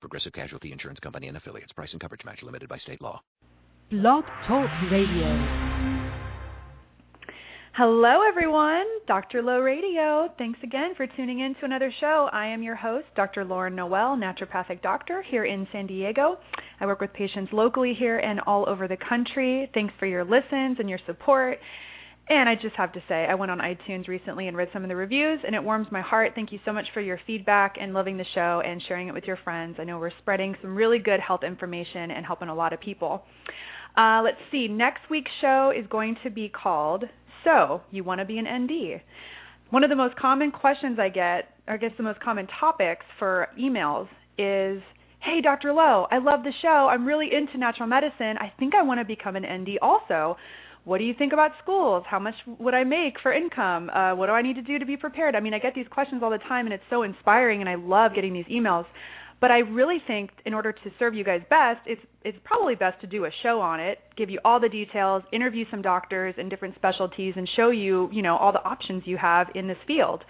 Progressive Casualty Insurance Company and affiliates. Price and coverage match limited by state law. Blog Talk Radio. Hello, everyone. Dr. Lo Radio. Thanks again for tuning in to another show. I am your host, Dr. Lauren Noel, naturopathic doctor here in San Diego. I work with patients locally here and all over the country. Thanks for your listens and your support. And I just have to say, I went on iTunes recently and read some of the reviews, and it warms my heart. Thank you so much for your feedback and loving the show and sharing it with your friends. I know we're spreading some really good health information and helping a lot of people. Uh, let's see, next week's show is going to be called So, You Want to Be an ND? One of the most common questions I get, or I guess the most common topics for emails, is Hey, Dr. Lo, I love the show. I'm really into natural medicine. I think I want to become an ND also what do you think about schools? How much would I make for income? Uh, what do I need to do to be prepared? I mean, I get these questions all the time, and it's so inspiring, and I love getting these emails. But I really think, in order to serve you guys best, it's it's probably best to do a show on it, give you all the details, interview some doctors in different specialties, and show you, you know, all the options you have in this field.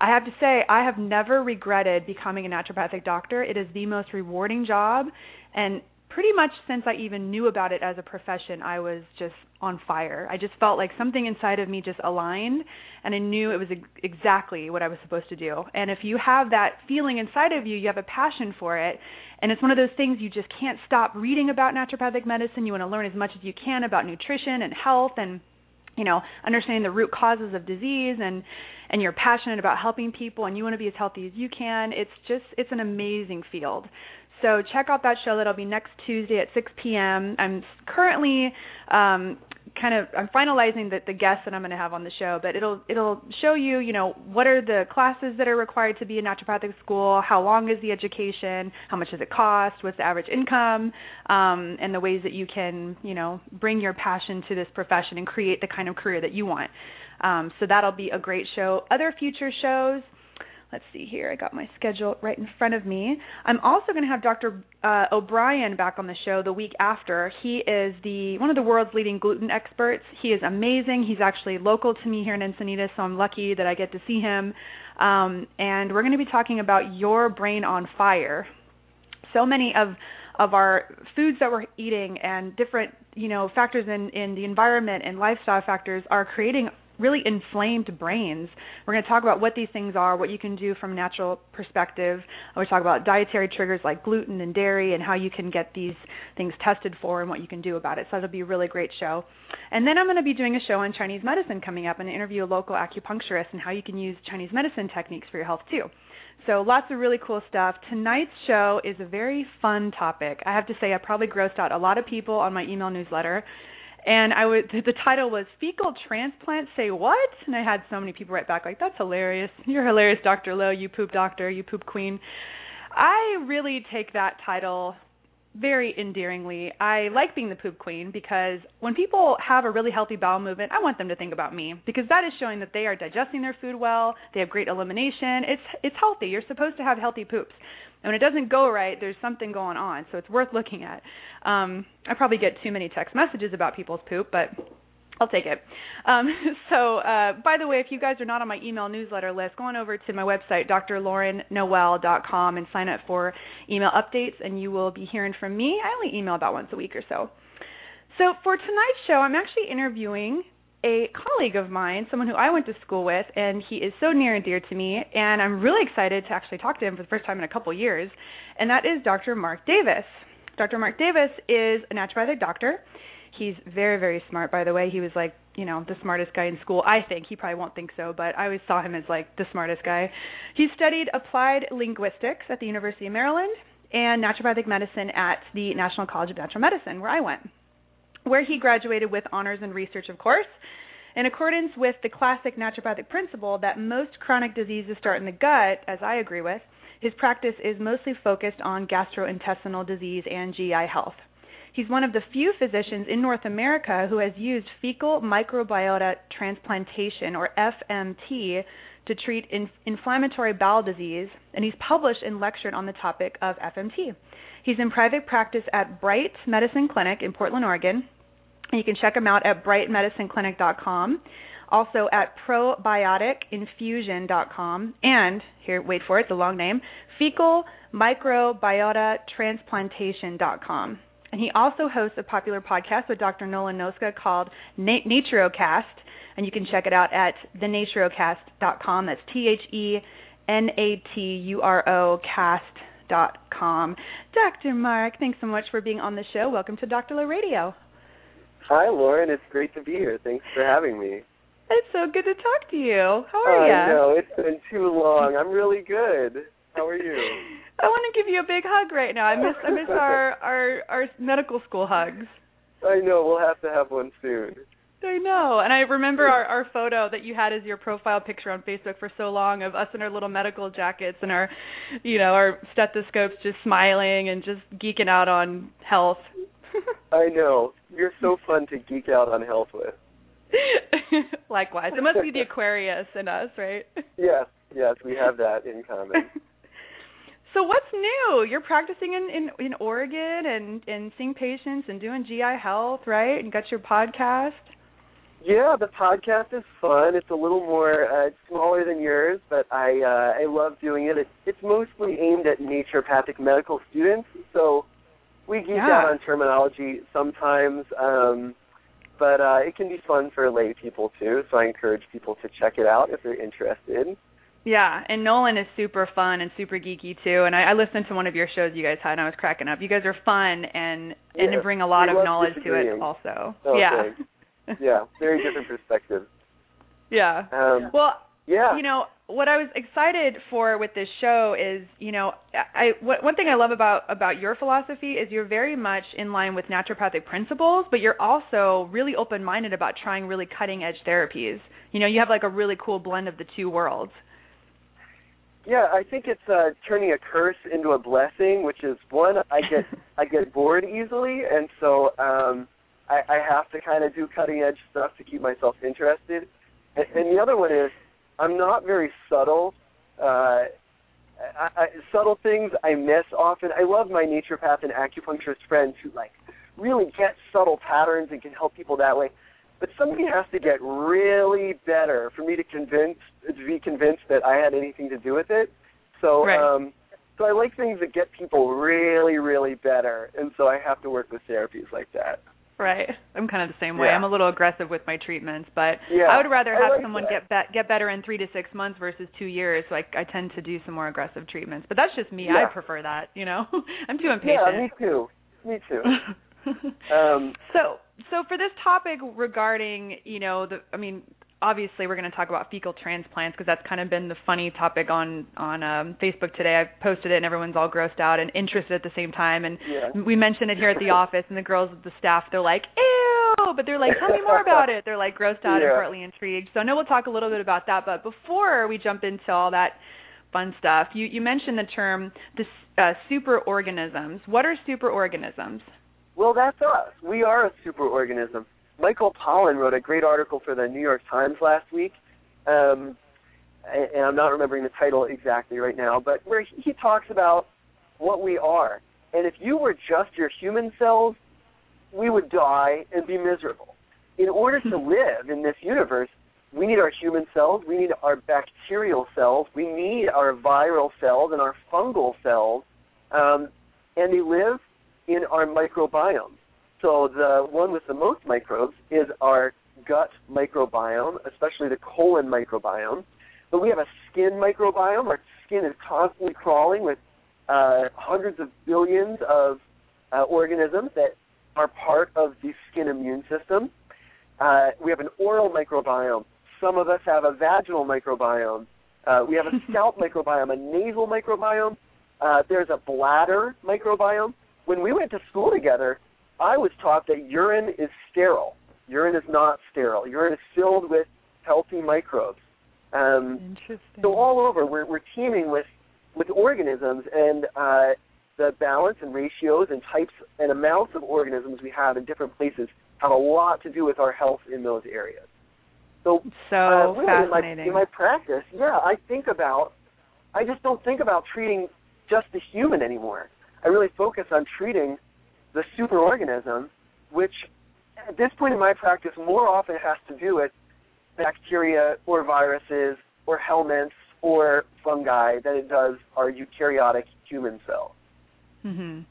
I have to say, I have never regretted becoming a naturopathic doctor. It is the most rewarding job, and pretty much since I even knew about it as a profession, I was just on fire. I just felt like something inside of me just aligned, and I knew it was exactly what I was supposed to do. And if you have that feeling inside of you, you have a passion for it, and it's one of those things you just can't stop reading about naturopathic medicine. You want to learn as much as you can about nutrition and health and you know understanding the root causes of disease and and you're passionate about helping people and you want to be as healthy as you can it's just it's an amazing field so check out that show. That'll be next Tuesday at 6 p.m. I'm currently um, kind of I'm finalizing the, the guests that I'm going to have on the show, but it'll it'll show you you know what are the classes that are required to be in naturopathic school, how long is the education, how much does it cost, what's the average income, um, and the ways that you can you know bring your passion to this profession and create the kind of career that you want. Um, so that'll be a great show. Other future shows let's see here. I got my schedule right in front of me. I'm also going to have Dr. Uh, O'Bryan back on the show the week after. He is the one of the world's leading gluten experts. He is amazing. He's actually local to me here in Encinitas, so I'm lucky that I get to see him. Um, and we're going to be talking about your brain on fire. So many of of our foods that we're eating and different you know factors in in the environment and lifestyle factors are creating really inflamed brains. We're going to talk about what these things are, what you can do from a natural perspective. We're talk about dietary triggers like gluten and dairy and how you can get these things tested for and what you can do about it. So that'll be a really great show. And then I'm going to be doing a show on Chinese medicine coming up and interview a local acupuncturist and how you can use Chinese medicine techniques for your health too. So lots of really cool stuff. Tonight's show is a very fun topic. I have to say I probably grossed out a lot of people on my email newsletter and I would the title was fecal transplant say what and I had so many people write back like that's hilarious you're hilarious Dr. Lo you poop doctor you poop queen I really take that title very endearingly. I like being the poop queen because when people have a really healthy bowel movement, I want them to think about me because that is showing that they are digesting their food well, they have great elimination. It's it's healthy. You're supposed to have healthy poops. And when it doesn't go right, there's something going on, so it's worth looking at. Um, I probably get too many text messages about people's poop, but I'll take it. Um, so, uh, by the way, if you guys are not on my email newsletter list, go on over to my website, drlaurennoel.com, and sign up for email updates, and you will be hearing from me. I only email about once a week or so. So, for tonight's show, I'm actually interviewing a colleague of mine, someone who I went to school with, and he is so near and dear to me, and I'm really excited to actually talk to him for the first time in a couple years, and that is Dr. Mark Davis. Dr. Mark Davis is a naturopathic doctor. He's very, very smart, by the way. He was like, you know, the smartest guy in school. I think he probably won't think so, but I always saw him as like the smartest guy. He studied applied linguistics at the University of Maryland and naturopathic medicine at the National College of Natural Medicine, where I went where he graduated with honors in research, of course. In accordance with the classic naturopathic principle that most chronic diseases start in the gut, as I agree with, his practice is mostly focused on gastrointestinal disease and GI health. He's one of the few physicians in North America who has used fecal microbiota transplantation, or FMT, to treat in- inflammatory bowel disease, and he's published and lectured on the topic of FMT. He's in private practice at Bright Medicine Clinic in Portland, Oregon. You can check him out at brightmedicineclinic.com, also at probioticinfusion.com, and here, wait for it, the long name, fecal microbiota transplantation.com. And he also hosts a popular podcast with Dr. Nolan Noska called Na- Naturocast, and you can check it out at thenaturocast.com. That's T H E N A T U R O cast.com. Dr. Mark, thanks so much for being on the show. Welcome to Dr. Lo Radio. Hi, Lauren. It's great to be here. Thanks for having me. It's so good to talk to you. How are you? I know. It's been too long. I'm really good. How are you? I want to give you a big hug right now. I miss I miss our our our medical school hugs. I know. We'll have to have one soon. I know. And I remember our our photo that you had as your profile picture on Facebook for so long of us in our little medical jackets and our you know, our stethoscopes just smiling and just geeking out on health. I know. You're so fun to geek out on health with. Likewise. It must be the Aquarius in us, right? Yes, yes, we have that in common. So what's new? You're practicing in in, in Oregon and and seeing patients and doing GI health, right? And got your podcast. Yeah, the podcast is fun. It's a little more uh, smaller than yours, but I uh, I love doing it. It's, it's mostly aimed at naturopathic medical students, so we geek Yeah. out on terminology sometimes, um, but uh, it can be fun for lay people too. So I encourage people to check it out if they're interested. Yeah, and Nolan is super fun and super geeky too. And I, I listened to one of your shows you guys had, and I was cracking up. You guys are fun and and Yeah, bring a lot of knowledge to it also. Oh, yeah. Yeah, very different perspectives. yeah. Um, Well, yeah, you know what I was excited for with this show is, you know, I what, one thing I love about about your philosophy is you're very much in line with naturopathic principles, but you're also really open-minded about trying really cutting-edge therapies. You know, you have like a really cool blend of the two worlds. Yeah, I think it's uh, turning a curse into a blessing, which is one I get I get bored easily, and so um, I, I have to kind of do cutting edge stuff to keep myself interested. And, and the other one is I'm not very subtle. Uh, I, I, subtle things I miss often. I love my naturopath and acupuncturist friends who like really get subtle patterns and can help people that way. But somebody has to get really better for me to convince to be convinced that I had anything to do with it. So Right. um so I like things that get people really, really better, and so I have to work with therapies like that. Right. I'm kind of the same way. Yeah. I'm a little aggressive with my treatments, but Yeah, I would rather have like someone that. get be- get better in 3 to 6 months versus 2 years. So I tend to do some more aggressive treatments. But that's just me. Yeah. I prefer that, you know. I'm too impatient. Yeah, me too. Me too. um so so for this topic regarding you know the i mean obviously we're going to talk about fecal transplants because that's kind of been the funny topic on on um facebook today. I posted it and everyone's all grossed out and interested at the same time. And Yeah. we mentioned it here at the office and the girls the staff they're like ew! But they're like tell me more about it. They're like grossed out and partly intrigued. So i know we'll talk a little bit about that but before we jump into all that fun stuff you you mentioned the term the uh, superorganisms. What are superorganisms? Well, that's us. We are a superorganism. Michael Pollan wrote a great article for the New York Times last week, um, and I'm not remembering the title exactly right now, but where he he talks about what we are. And if you were just your human cells, we would die and be miserable. In order to live in this universe, we need our human cells, we need our bacterial cells, we need our viral cells and our fungal cells, um, and they live in our microbiome. So the one with the most microbes is our gut microbiome, especially the colon microbiome. But we have a skin microbiome. Our skin is constantly crawling with uh, hundreds of billions of uh, organisms that are part of the skin immune system. Uh, we have an oral microbiome. Some of us have a vaginal microbiome. Uh, we have a scalp microbiome, a nasal microbiome. Uh, there's a bladder microbiome. When we went to school together, I was taught that urine is sterile. Urine is not sterile. Urine is filled with healthy microbes. Um, Interesting. so all over, we're, we're teeming with with organisms, and uh, the balance and ratios and types and amounts of organisms we have in different places have a lot to do with our health in those areas. So, so uh, really fascinating. In my, in my practice, yeah, I think about, I just don't think about treating just the human anymore. I really focus on treating the superorganism, which at this point in my practice more often has to do with bacteria or viruses or helminths or fungi than it does our eukaryotic human cells. Mhm.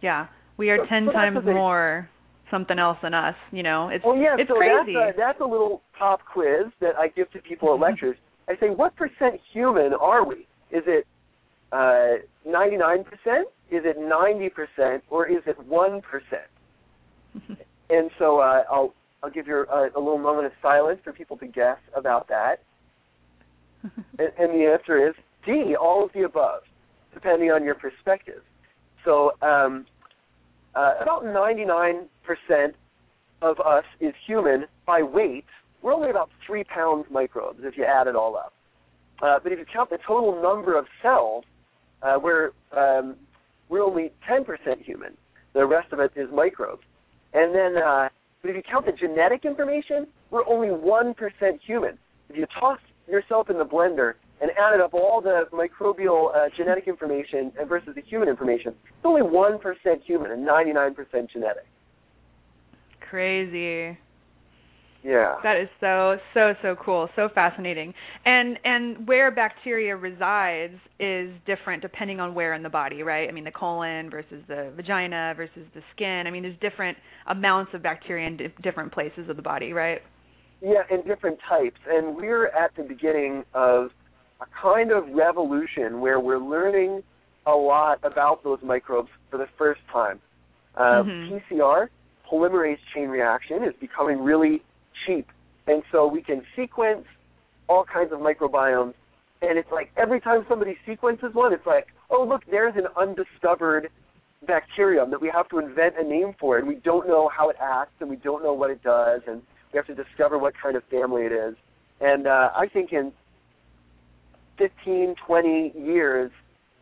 Yeah, we are So- ten so times more something else than us. You know, it's Well, yeah, it's so crazy. that's a, that's a little pop quiz that I give to people at lectures. I say, what percent human are we? Is it uh, 99%? Is it 90%? Or is it 1%? and so uh, I'll I'll give you a, a little moment of silence for people to guess about that. and, and the answer is D, all of the above, depending on your perspective. So um, uh, about 99% of us is human by weight. We're only about three pounds microbes if you add it all up. Uh, but if you count the total number of cells, uh, we're um, we're only 10% human. The rest of it is microbes. And then, uh, but if you count the genetic information, we're only 1% human. If you toss yourself in the blender and added up all the microbial uh, genetic information versus the human information, it's only 1% human and 99% genetic. Crazy. Yeah. That is so so so cool, so fascinating. And and where bacteria resides is different depending on where in the body, right? I mean, the colon versus the vagina versus the skin. I mean, there's different amounts of bacteria in di- different places of the body, right? Yeah, and different types. And we're at the beginning of a kind of revolution where we're learning a lot about those microbes for the first time. Uh, Mhm. PCR, polymerase chain reaction, is becoming really cheap. And so we can sequence all kinds of microbiomes. And it's like every time somebody sequences one, it's like, oh, look, there's an undiscovered bacterium that we have to invent a name for, and we don't know how it acts, and we don't know what it does, and we have to discover what kind of family it is. And uh, I think in 15, 20 years,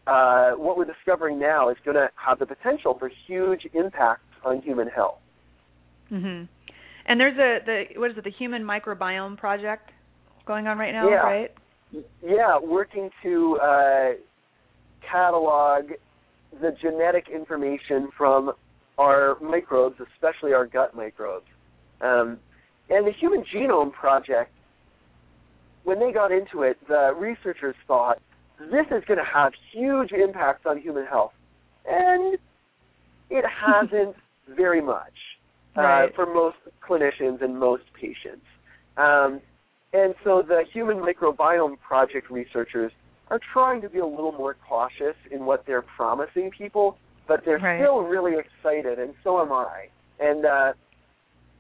uh, what we're discovering now is going to have the potential for huge impacts on human health. Mhm. And there's a the what is it? The Human Microbiome Project going on right now, Yeah. right? Yeah, working to uh, catalog the genetic information from our microbes, especially our gut microbes. Um, and the Human Genome Project, when they got into it, the researchers thought this is going to have huge impacts on human health. And it hasn't very much uh, for most clinicians and most patients. Um, and so the Human Microbiome Project researchers are trying to be a little more cautious in what they're promising people, but they're Right. still really excited, and so am I. And uh,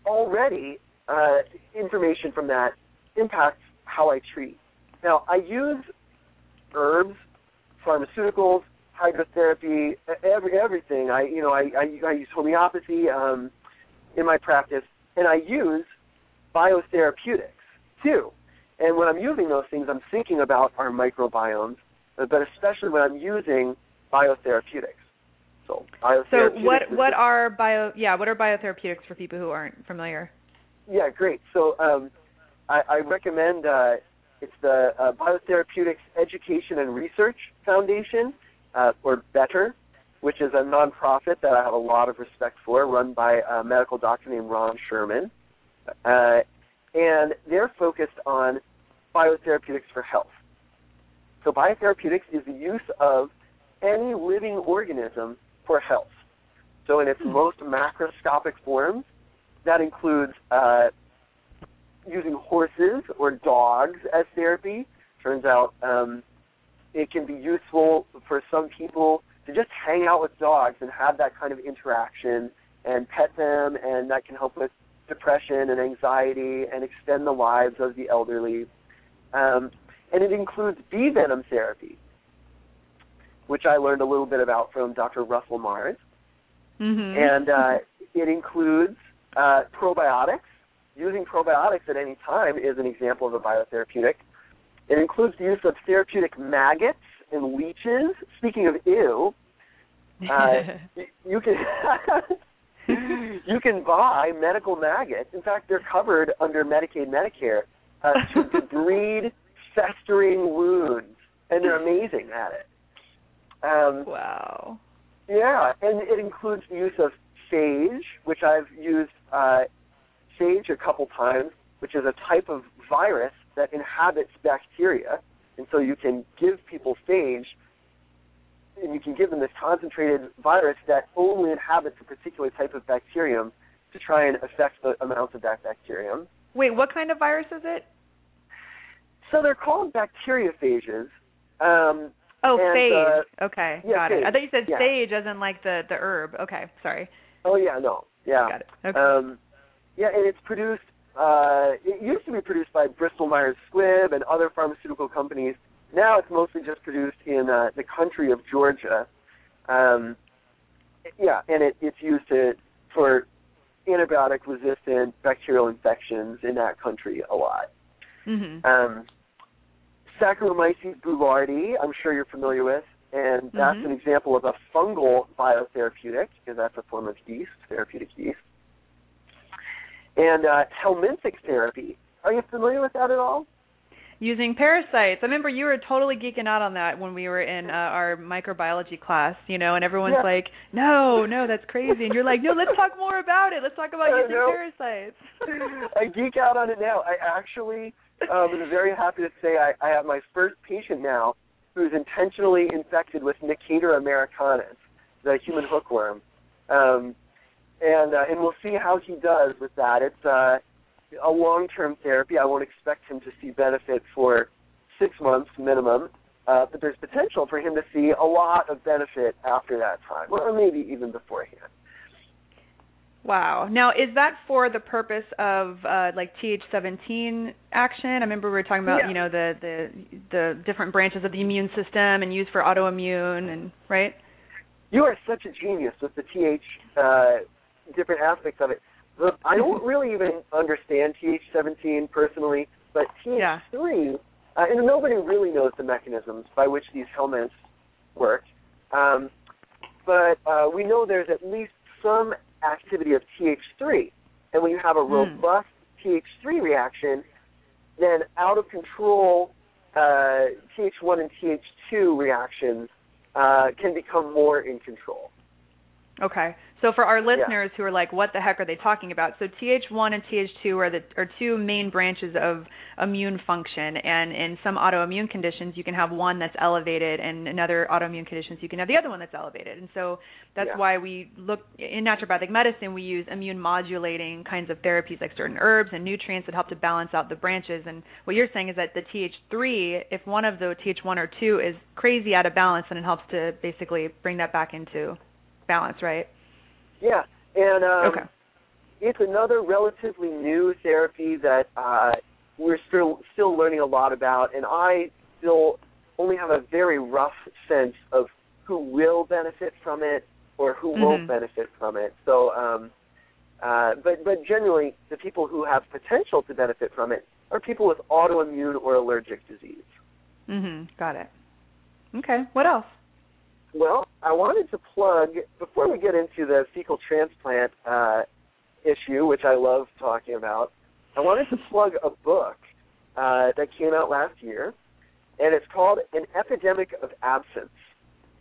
already, uh, information from that impacts how I treat. Now, I use herbs, pharmaceuticals, hydrotherapy, every everything. I you know I I, I use homeopathy um, in my practice, and I use biotherapeutics too. And when I'm using those things, I'm thinking about our microbiomes, but especially when I'm using biotherapeutics. So So biotherapeutics. what is what the- are bio yeah, what are biotherapeutics for people who aren't familiar? Yeah, great. So um, I, I recommend uh, it's the uh, Biotherapeutics Education and Research Foundation, uh, or BETTER, which is a nonprofit that I have a lot of respect for, run by a medical doctor named Ron Sherman. Uh, and they're focused on biotherapeutics for health. So biotherapeutics is the use of any living organism for health. So in its most macroscopic forms, that includes uh, using horses or dogs as therapy. Turns out um, it can be useful for some people to just hang out with dogs and have that kind of interaction and pet them, and that can help with depression and anxiety and extend the lives of the elderly. Um, and it includes bee venom therapy, which I learned a little bit about from Dr. Russell Marz Mhm. and uh, it includes uh, probiotics. Using probiotics at any time is an example of a biotherapeutic. It includes the use of therapeutic maggots and leeches. Speaking of ew, Uh, you can you can buy medical maggots. In fact, they're covered under Medicaid, Medicare uh, to debride festering wounds, and they're amazing at it. Um, wow. Yeah, and it includes the use of phage, which I've used uh, phage a couple times, which is a type of virus that inhabits bacteria, and so you can give people phage and you can give them this concentrated virus that only inhabits a particular type of bacterium to try and affect the amounts of that bacterium. Wait, what kind of virus is it? So they're called bacteriophages. Um, oh, and, phage. Uh, okay, yeah, got phage. it. I thought you said yeah. sage as in like the the herb. Okay, sorry. Oh yeah, no, yeah. Got it. Okay. Um, yeah, and it's produced. Uh, it used to be produced by Bristol Myers Squibb and other pharmaceutical companies. Now it's mostly just produced in uh, the country of Georgia. Um, yeah, and it, it's used to for antibiotic-resistant bacterial infections in that country a lot. mhm. Um, Saccharomyces boulardii, I'm sure you're familiar with, and that's Mhm. an example of a fungal biotherapeutic because that's a form of yeast, therapeutic yeast. And uh, helminthic therapy. Are you familiar with that at all? Using parasites. I remember you were totally geeking out on that when we were in uh, our microbiology class, you know, and everyone's Yeah. like, "No, no, that's crazy." And you're like, "No, let's talk more about it. Let's talk about I using know. parasites." I geek out on it now. I actually um, am very happy to say I, I have my first patient now who's intentionally infected with Necator americanus, the human hookworm, um, and uh, and we'll see how he does with that. It's uh, a long-term therapy. I won't expect him to see benefit for six months minimum, uh, but there's potential for him to see a lot of benefit after that time, or maybe even beforehand. Wow. Now, is that for the purpose of uh, like TH17 action? I remember we were talking about, Yeah. you know, the the the different branches of the immune system and used for autoimmune and right? You are such a genius with the TH uh, different aspects of it. The, I don't really even understand TH17 personally, but TH3, uh, and nobody really knows the mechanisms by which these helminths work. Um, but uh, we know there's at least some activity of TH3, and when you have a Hmm. robust TH3 reaction, then out of control uh, TH1 and TH2 reactions uh, can become more in control. Okay. So for our listeners who are like, what the heck are they talking about? So TH1 and TH2 are the are two main branches of immune function, and in some autoimmune conditions, you can have one that's elevated, and in other autoimmune conditions, you can have the other one that's elevated. And so that's Yeah. why we look in naturopathic medicine. We use immune modulating kinds of therapies like certain herbs and nutrients that help to balance out the branches. And what you're saying is that the TH3, if one of the TH1 or 2 is crazy out of balance, then it helps to basically bring that back into balance, right? Yeah, and um, Okay. it's another relatively new therapy that uh, we're still still learning a lot about, and I still only have a very rough sense of who will benefit from it or who won't Mhm. benefit from it. So, um, uh, but but generally, the people who have potential to benefit from it are people with autoimmune or allergic disease. Mhm. Got it. Okay. What else? Well, I wanted to plug before we get into the fecal transplant uh, issue, which I love talking about. I wanted to plug a book uh, that came out last year, and it's called "An Epidemic of Absence: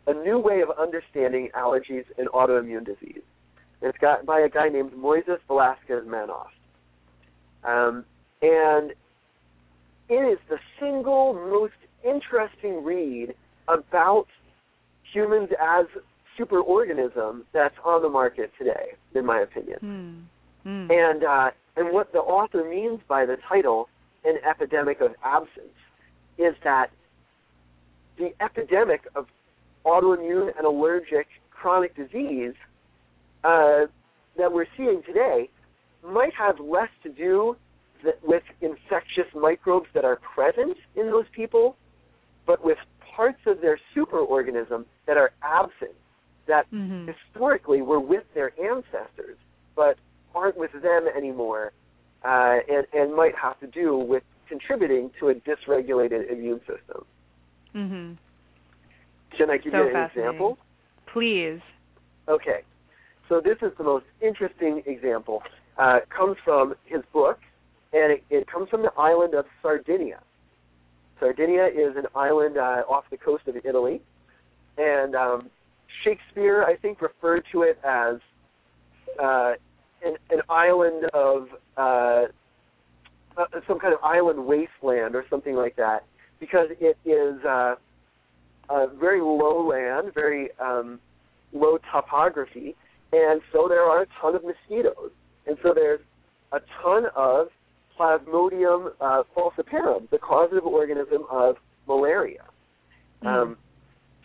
A New Way of Understanding Allergies and Autoimmune Disease." And it's got by a guy named Moises Velasquez Manoff, um, and it is the single most interesting read about humans as superorganisms that's on the market today, in my opinion. Hmm. Hmm. And uh, and what the author means by the title, "An Epidemic of Absence," is that the epidemic of autoimmune and allergic chronic disease uh, that we're seeing today might have less to do with infectious microbes that are present in those people, but with parts of their superorganism that are absent, that Mhm. historically were with their ancestors, but aren't with them anymore, uh, and, and might have to do with contributing to a dysregulated immune system. Mhm. Can I give So you an example? Please. Okay, so this is the most interesting example. Uh, comes from his book, and it, it comes from the island of Sardinia. Sardinia is an island uh, off the coast of Italy, and um, Shakespeare, I think, referred to it as uh, an, an island of uh, uh, some kind of island wasteland or something like that, because it is uh, a very low land, very um, low topography, and so there are a ton of mosquitoes, and so there's a ton of Plasmodium uh, falciparum, the causative organism of malaria. Mm. Um,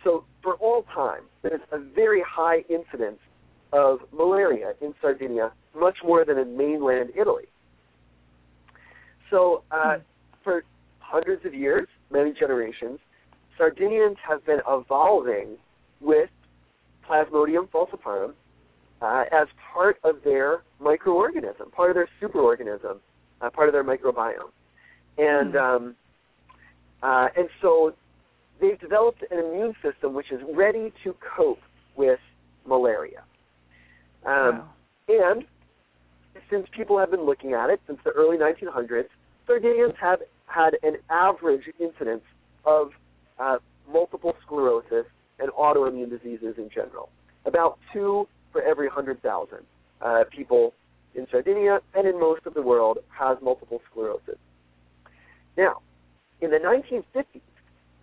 so for all time, there's a very high incidence of malaria in Sardinia, much more than in mainland Italy. So uh, for hundreds of years, many generations, Sardinians have been evolving with Plasmodium falciparum uh, as part of their microorganism, part of their superorganism, uh, part of their microbiome, and um, uh, and so they've developed an immune system which is ready to cope with malaria. Um, Wow. And since people have been looking at it since the early 1900s, Sardinians have had an average incidence of uh, multiple sclerosis and autoimmune diseases in general. About two for every 100,000 uh, people in Sardinia and in most of the world has multiple sclerosis. Now, in the 1950s,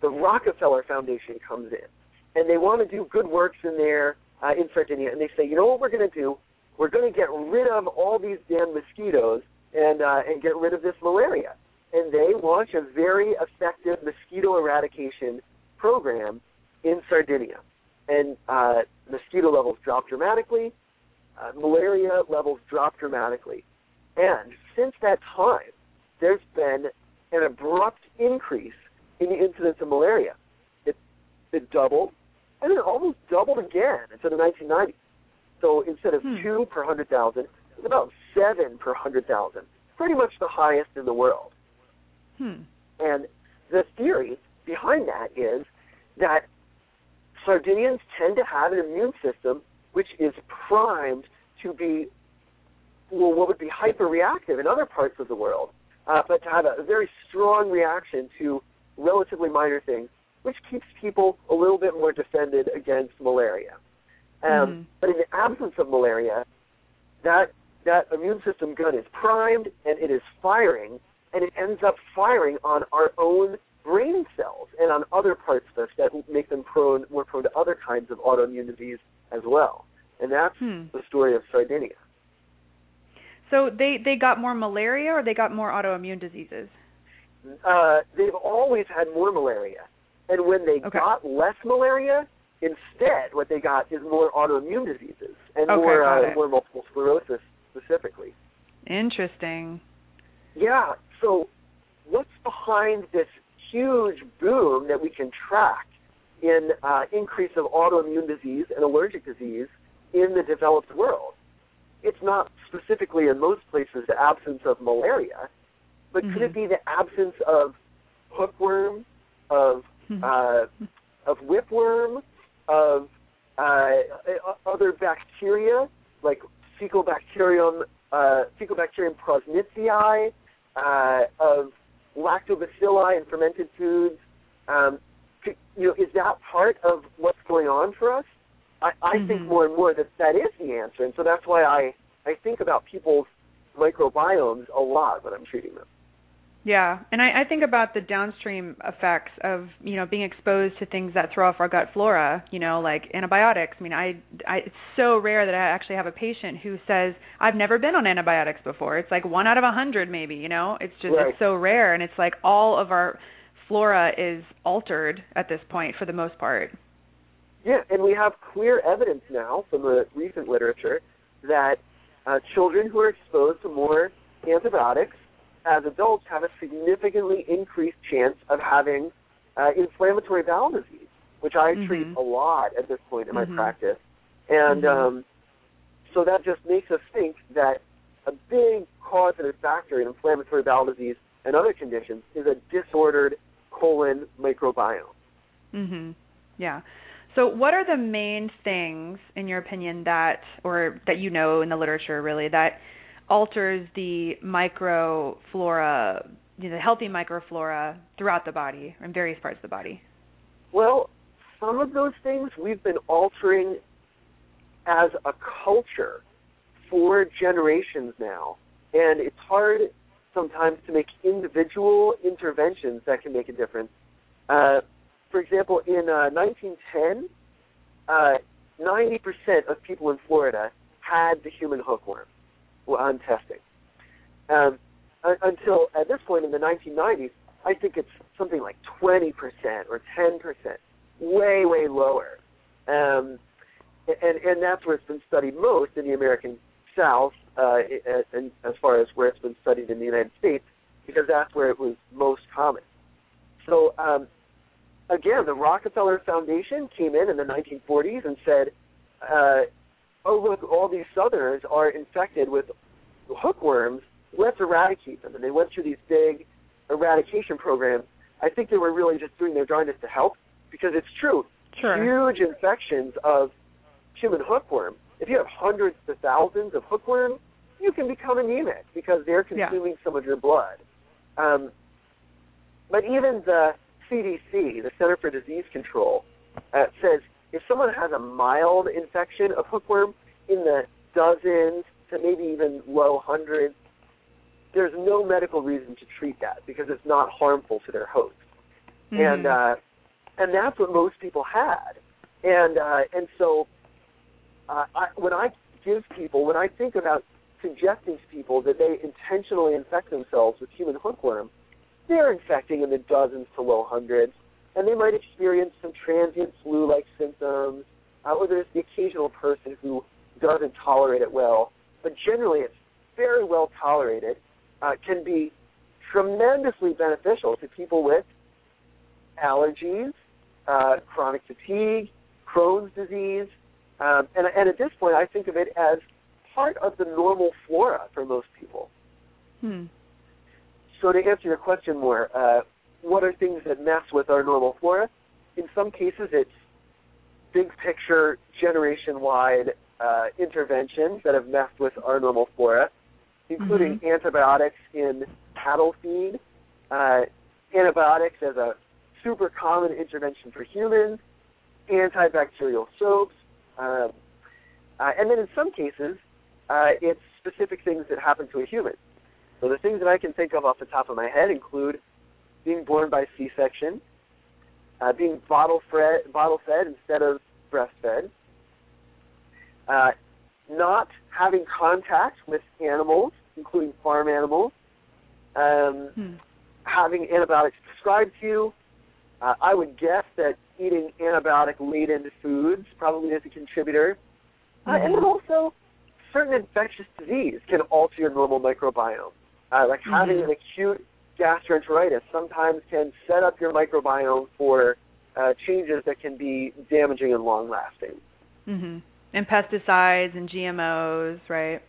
the Rockefeller Foundation comes in, and they want to do good works in there uh, in Sardinia, and they say, you know what we're going to do? We're going to get rid of all these damn mosquitoes and uh, and get rid of this malaria. And they launch a very effective mosquito eradication program in Sardinia, and uh, mosquito levels drop dramatically. Uh, malaria levels drop dramatically, and since that time, there's been an abrupt increase in the incidence of malaria. It it doubled, and then almost doubled again into the 1990s. So instead of Hmm. two per hundred thousand, it's about seven per hundred thousand. Pretty much the highest in the world. Hmm. And the theory behind that is that Sardinians tend to have an immune system which is primed to be, well, what would be hyperreactive in other parts of the world, uh, but to have a very strong reaction to relatively minor things, which keeps people a little bit more defended against malaria. Um, Mhm. But in the absence of malaria, that that immune system gun is primed and it is firing, and it ends up firing on our own brain cells and on other parts of us that make them prone more prone to other kinds of autoimmune disease as well. And that's Hmm. the story of Sardinia. So they they got more malaria or they got more autoimmune diseases? Uh, they've always had more malaria, and when they Okay. got less malaria, instead what they got is more autoimmune diseases and Okay, more uh, more multiple sclerosis specifically. Interesting. Yeah. So, what's behind this huge boom that we can track in uh, increase of autoimmune disease and allergic disease in the developed world? It's not specifically in most places the absence of malaria, but could Mhm. it be the absence of hookworm, of Hmm. uh, of whipworm, of uh, other bacteria like Faecalibacterium, uh, Faecalibacterium prausnitzii, uh, of lactobacilli in fermented foods. Um, c- you know, is that part of what's going on for us? I, I think Mhm. more and more that that is the answer, and so that's why I I think about people's microbiomes a lot when I'm treating them. Yeah, and I, I think about the downstream effects of you know being exposed to things that throw off our gut flora. You know, like antibiotics. I mean, I, I it's so rare that I actually have a patient who says I've never been on antibiotics before. It's like one out of a hundred, maybe. You know, it's just Right. it's so rare, and it's like all of our flora is altered at this point for the most part. Yeah, and we have clear evidence now from the recent literature that uh, children who are exposed to more antibiotics as adults have a significantly increased chance of having uh, inflammatory bowel disease, which I treat Mhm. a lot at this point in my Mhm. practice. And Mhm. um, so that just makes us think that a big causative factor in inflammatory bowel disease and other conditions is a disordered colon microbiome. Mhm. Yeah. So, what are the main things, in your opinion, that, or that you know in the literature, really, that alters the microflora, you know, the healthy microflora throughout the body in various parts of the body? Well, some of those things we've been altering as a culture for generations now, and it's hard sometimes to make individual interventions that can make a difference. Uh, for example, in uh, 1910, uh, 90% of people in Florida had the human hookworm on testing. Um, until at this point in the 1990s, I think it's something like 20% or 10%, way, way lower. Um, and, and that's where it's been studied most in the American South, uh, and as far as where it's been studied in the United States, because that's where it was most common. So um, again, the Rockefeller Foundation came in in the 1940s and said, uh, "Oh look, all these Southerners are infected with hookworms. Let's eradicate them." And they went through these big eradication programs. I think they were really just doing their darndest to help because it's true. Sure. Huge infections of human hookworm. If you have hundreds to thousands of hookworms, you can become anemic because they're consuming yeah. some of your blood. Um, but even the CDC, the Center for Disease Control, uh, says if someone has a mild infection of hookworm in the dozens to maybe even low hundreds, there's no medical reason to treat that because it's not harmful to their host. Mm-hmm. And uh, and that's what most people had. And uh, and so uh, I, when I give people, when I think about suggesting to people that they intentionally infect themselves with human hookworm, they're infecting in the dozens to low hundreds, and they might experience some transient flu-like symptoms, uh, or there's the occasional person who doesn't tolerate it well. But generally, it's very well tolerated, uh, can be tremendously beneficial to people with allergies, uh, chronic fatigue, Crohn's disease, um, and, and at this point, I think of it as part of the normal flora for most people. Hmm. So to answer your question more, uh, what are things that mess with our normal flora? In some cases, it's big picture, generation-wide uh, interventions that have messed with our normal flora, including mm-hmm. antibiotics in cattle feed, uh, antibiotics as a super common intervention for humans, antibacterial soaps, um, uh, and then in some cases, uh, it's specific things that happen to a human. So the things that I can think of off the top of my head include being born by C-section, uh, being bottle fed, bottle fed instead of breastfed, uh, not having contact with animals, including farm animals, um, hmm. having antibiotics prescribed to you. Uh, I would guess that eating antibiotic-laden foods probably is a contributor, uh, and then also certain infectious disease can alter your normal microbiome. Uh, like mm-hmm. having an acute gastroenteritis sometimes can set up your microbiome for uh, changes that can be damaging and long lasting. Mhm. And pesticides and GMOs, right?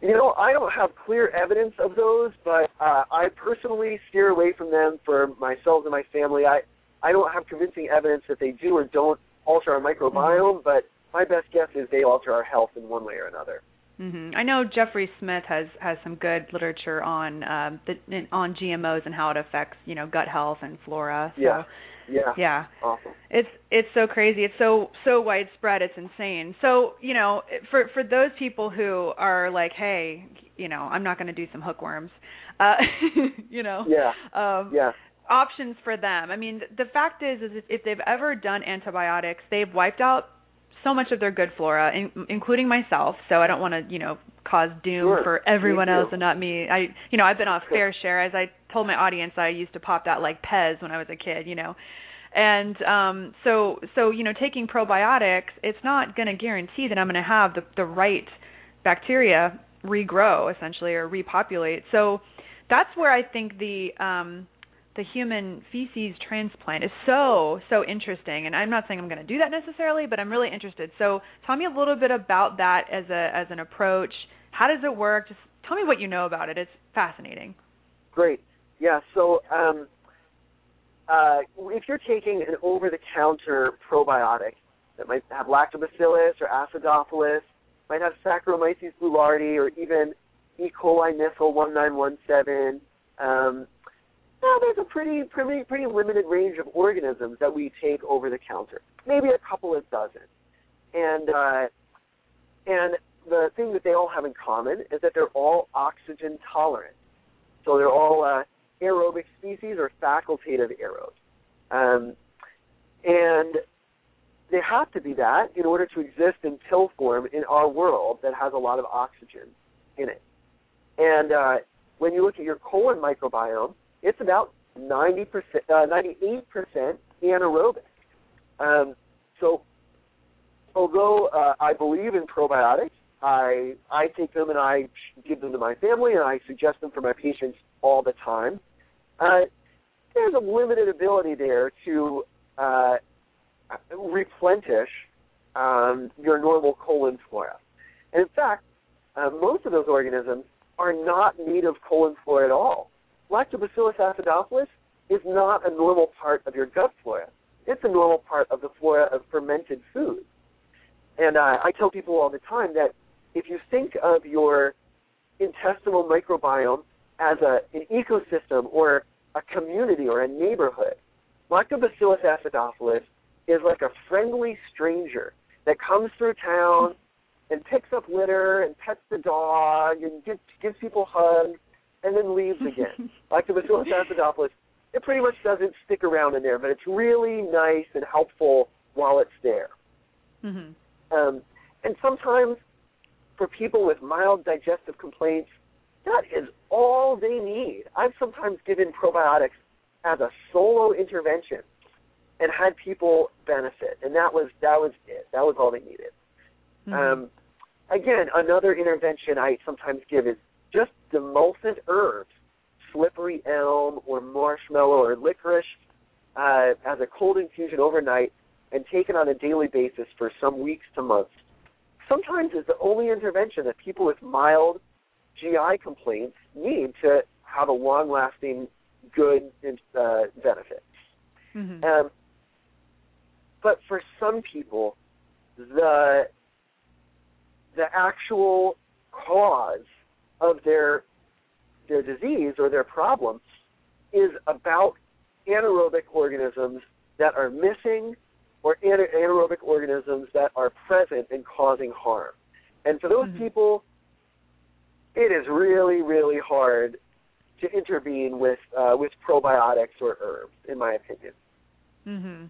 You know, I don't have clear evidence of those, but uh, I personally steer away from them for myself and my family. I I don't have convincing evidence that they do or don't alter our microbiome, mm-hmm. but my best guess is they alter our health in one way or another. Mm-hmm. I know Jeffrey Smith has has some good literature on um, the on GMOs and how it affects you know gut health and flora. So, yeah. Yeah. Yeah. Awesome. It's it's so crazy. It's so so widespread. It's insane. So you know, for for those people who are like, hey, you know, I'm not going to do some hookworms. Uh, you know. Yeah. Um, yeah options for them. I mean, the fact is, is if they've ever done antibiotics, they've wiped out so much of their good flora, in, including myself. So I don't want to, you know, cause doom sure. for everyone else and not me. I, you know, I've been off fair share. As I told my audience, I used to pop that like Pez when I was a kid, you know. And um so so you know, taking probiotics, it's not going to guarantee that I'm going to have the the right bacteria regrow essentially or repopulate. So that's where I think the um the human feces transplant is so so interesting. And i'm not saying i'm going to do that necessarily but i'm really interested. So tell me a little bit about that as a as an approach. How does it work? Just tell me what you know about it. It's fascinating. Great. Yeah so um, uh, if you're taking an over-the-counter probiotic that might have lactobacillus or acidophilus, might have Saccharomyces boulardii, or even E. coli Nissle 1917. Um, well, there's a pretty, pretty, pretty limited range of organisms that we take over the counter. Maybe a couple of dozen, and uh, and the thing that they all have in common is that they're all oxygen tolerant. So they're all uh, aerobic species or facultative aerobes. Um, and they have to be that in order to exist in pill form in our world that has a lot of oxygen in it. And uh, when you look at your colon microbiome, it's about 90%, uh, 98% anaerobic. Um, so although uh, I believe in probiotics, I I take them and I give them to my family and I suggest them for my patients all the time. Uh, there's a limited ability there to uh, replenish um, your normal colon flora. And in fact, uh, most of those organisms are not native colon flora at all. Lactobacillus acidophilus is not a normal part of your gut flora. It's a normal part of the flora of fermented foods. And uh, I tell people all the time that if you think of your intestinal microbiome as a, an ecosystem or a community or a neighborhood, Lactobacillus acidophilus is like a friendly stranger that comes through town and picks up litter and pets the dog and gives, gives people hugs and then leaves again. Like the Lactobacillus acidophilus, it pretty much doesn't stick around in there, but it's really nice and helpful while it's there. Mm-hmm. Um, and sometimes for people with mild digestive complaints, that is all they need. I've sometimes given probiotics as a solo intervention and had people benefit, and that was that was it. That was all they needed. Mm-hmm. Um, again, another intervention I sometimes give is just demulcent herbs, slippery elm or marshmallow or licorice, uh, as a cold infusion overnight and taken on a daily basis for some weeks to months. Sometimes is the only intervention that people with mild GI complaints need to have a long-lasting good uh, benefit. Mm-hmm. Um, but for some people, the the actual cause of their their disease or their problem is about anaerobic organisms that are missing or anaerobic organisms that are present and causing harm. And for those mm-hmm. people, it is really, really hard to intervene with uh, with probiotics or herbs, in my opinion. Mm-hmm.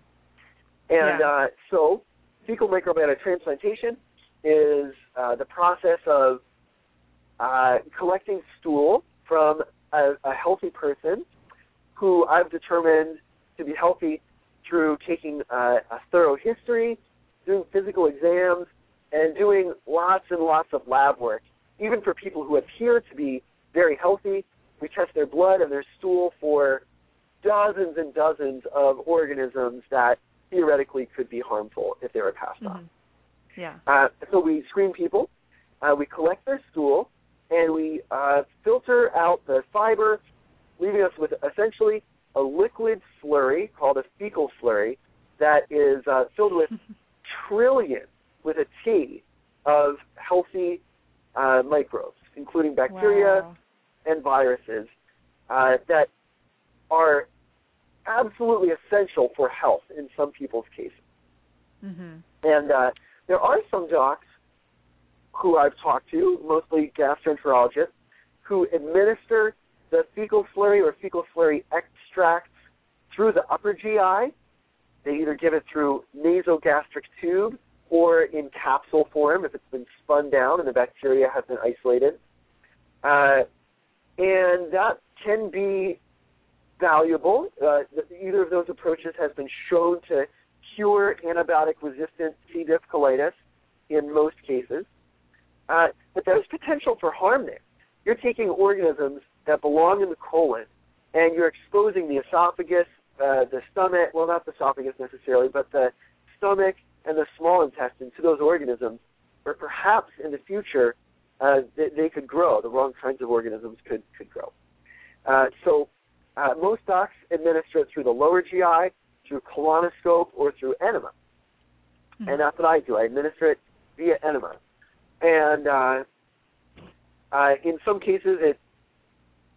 And Yeah. uh, so, fecal microbiota transplantation is uh, the process of uh, collecting stool from a, a healthy person who I've determined to be healthy through taking uh, a thorough history, doing physical exams, and doing lots and lots of lab work. Even for people who appear to be very healthy, we test their blood and their stool for dozens and dozens of organisms that theoretically could be harmful if they were passed on. Mm-hmm. Yeah. Uh, so we screen people, uh, we collect their stool, and we uh, filter out the fiber, leaving us with essentially a liquid slurry called a fecal slurry that is uh, filled with trillions, with a T, of healthy uh, microbes, including bacteria Wow. and viruses uh, that are absolutely essential for health in some people's cases. Mm-hmm. And uh, there are some docs who I've talked to, mostly gastroenterologists, who administer the fecal slurry or fecal slurry extracts through the upper GI. They either give it through nasogastric tube or in capsule form if it's been spun down and the bacteria has been isolated. Uh, and that can be valuable. Uh, either of those approaches has been shown to cure antibiotic resistant C. diff colitis in most cases. Uh, but there's potential for harm there. You're taking organisms that belong in the colon and you're exposing the esophagus, uh, the stomach, well, not the esophagus necessarily, but the stomach and the small intestine to those organisms where perhaps in the future uh, they, they could grow. The wrong kinds of organisms could, could grow. Uh, so Uh, most docs administer it through the lower GI, through colonoscope, or through enema. Mm-hmm. And that's what I do. I administer it via enema. And uh, uh, in some cases, it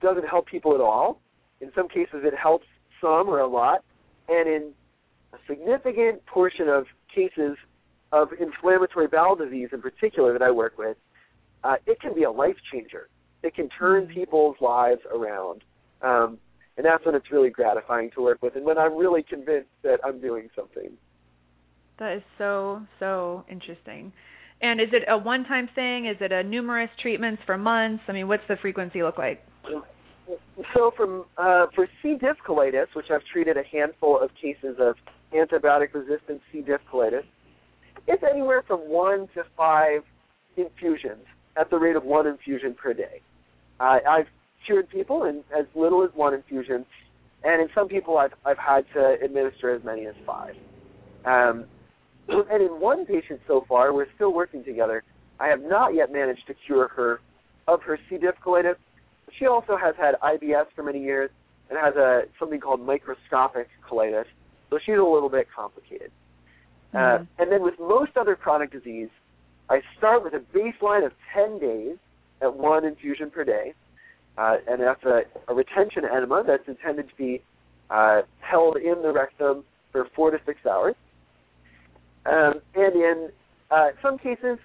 doesn't help people at all. In some cases, it helps some or a lot. And in a significant portion of cases of inflammatory bowel disease in particular that I work with, uh, it can be a life changer. It can turn mm-hmm. people's lives around. Um, and that's when it's really gratifying to work with and when I'm really convinced that I'm doing something. That is so, so interesting. And is it a one time thing? Is it a numerous treatments for months? I mean, what's the frequency look like? So from uh, for C. diff colitis, which I've treated a handful of cases of antibiotic resistant C. diff colitis, it's anywhere from one to five infusions at the rate of one infusion per day. Uh, I've cured people in as little as one infusion, and in some people I've I've had to administer as many as five. Um, and in one patient so far, we're still working together. I have not yet managed to cure her of her C. diff colitis. She also has had IBS for many years and has a something called microscopic colitis, so she's a little bit complicated. Uh, mm-hmm. Uh, and then with most other chronic disease, I start with a baseline of 10 days at one infusion per day, uh, and that's a, a, retention enema that's intended to be uh, held in the rectum for four to six hours. Um, and in uh, some cases,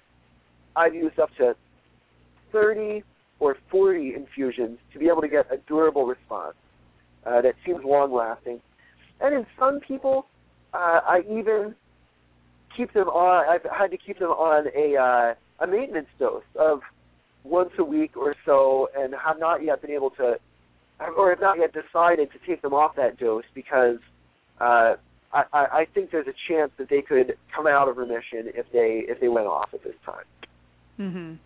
I've used up to 30 or 40 infusions to be able to get a durable response uh, that seems long lasting. And in some people, uh, I even keep them on. I've had to keep them on a uh, a maintenance dose of once a week or so, and have not yet been able to, or have not yet decided to take them off that dose because uh, I, I think there's a chance that they could come out of remission if they if they went off at this time. Mhm.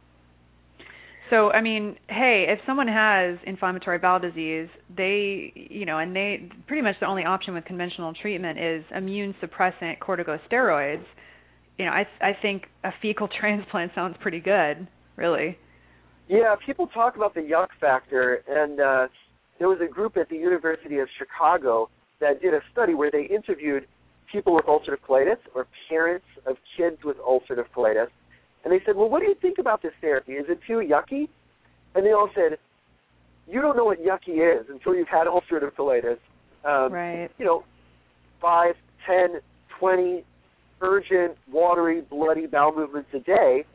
So, I mean, hey, if someone has inflammatory bowel disease, they, you know, and they pretty much the only option with conventional treatment is immune suppressant corticosteroids. You know, I I think a fecal transplant sounds pretty good, really. Yeah, people talk about the yuck factor, and uh, there was a group at the University of Chicago that did a study where they interviewed people with ulcerative colitis or parents of kids with ulcerative colitis, and they said, "Well, what do you think about this therapy? Is it too yucky?" And they all said, "You don't know what yucky is until you've had ulcerative colitis." Um, right. You know, five, ten, twenty urgent, watery, bloody bowel movements a day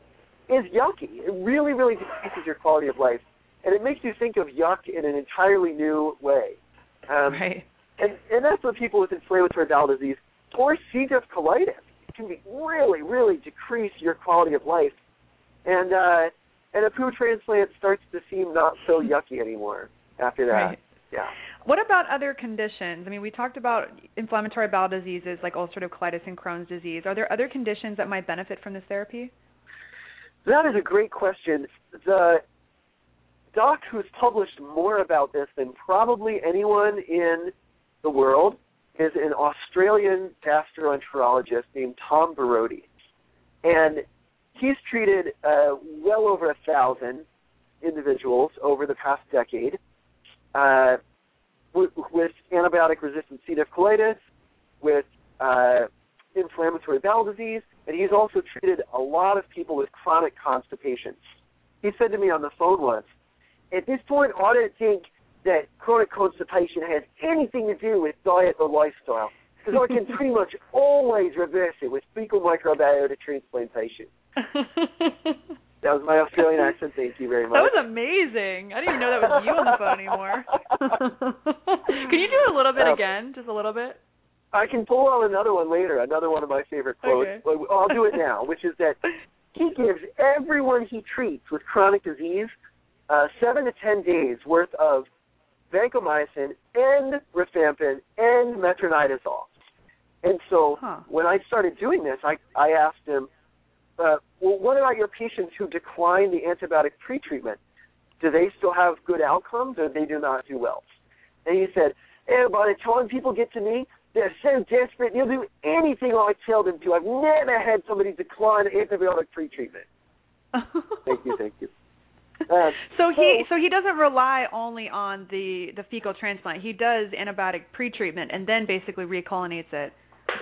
is yucky. It really, really decreases your quality of life, and it makes you think of yuck in an entirely new way. Um, right. And and that's what people with inflammatory bowel disease or C. diff colitis can be really, really decrease your quality of life, and uh, and a poo transplant starts to seem not so yucky anymore after that. Right. Yeah. What about other conditions? I mean, we talked about inflammatory bowel diseases like ulcerative colitis and Crohn's disease. Are there other conditions that might benefit from this therapy? That is a great question. The doc who's published more about this than probably anyone in the world is an Australian gastroenterologist named Tom Borody. And he's treated uh, well over a thousand individuals over the past decade uh, with, with antibiotic resistant C. diff colitis, with uh, inflammatory bowel disease, and he's also treated a lot of people with chronic constipation. He said to me on the phone once, at this point, I don't think that chronic constipation has anything to do with diet or lifestyle, because I can pretty much always reverse it with fecal microbiota transplantation. that was my Australian accent. Thank you very much. That was amazing. I didn't even know that was you on the phone anymore. can you do a little bit uh, again, just a little bit? I can pull out another one later, another one of my favorite quotes. Okay. I'll do it now, which is that he gives everyone he treats with chronic disease uh, seven to ten days worth of vancomycin and rifampin and metronidazole. And so huh. when I started doing this, I I asked him, uh, well, what about your patients who decline the antibiotic pretreatment? Do they still have good outcomes, or they do not do well? And he said, and by the time people get to me, they're so desperate, they'll do anything I tell them to. I've never had somebody decline antibiotic pretreatment. thank you, thank you. Uh, so he so he doesn't rely only on the the fecal transplant. He does antibiotic pretreatment and then basically recolonizes it.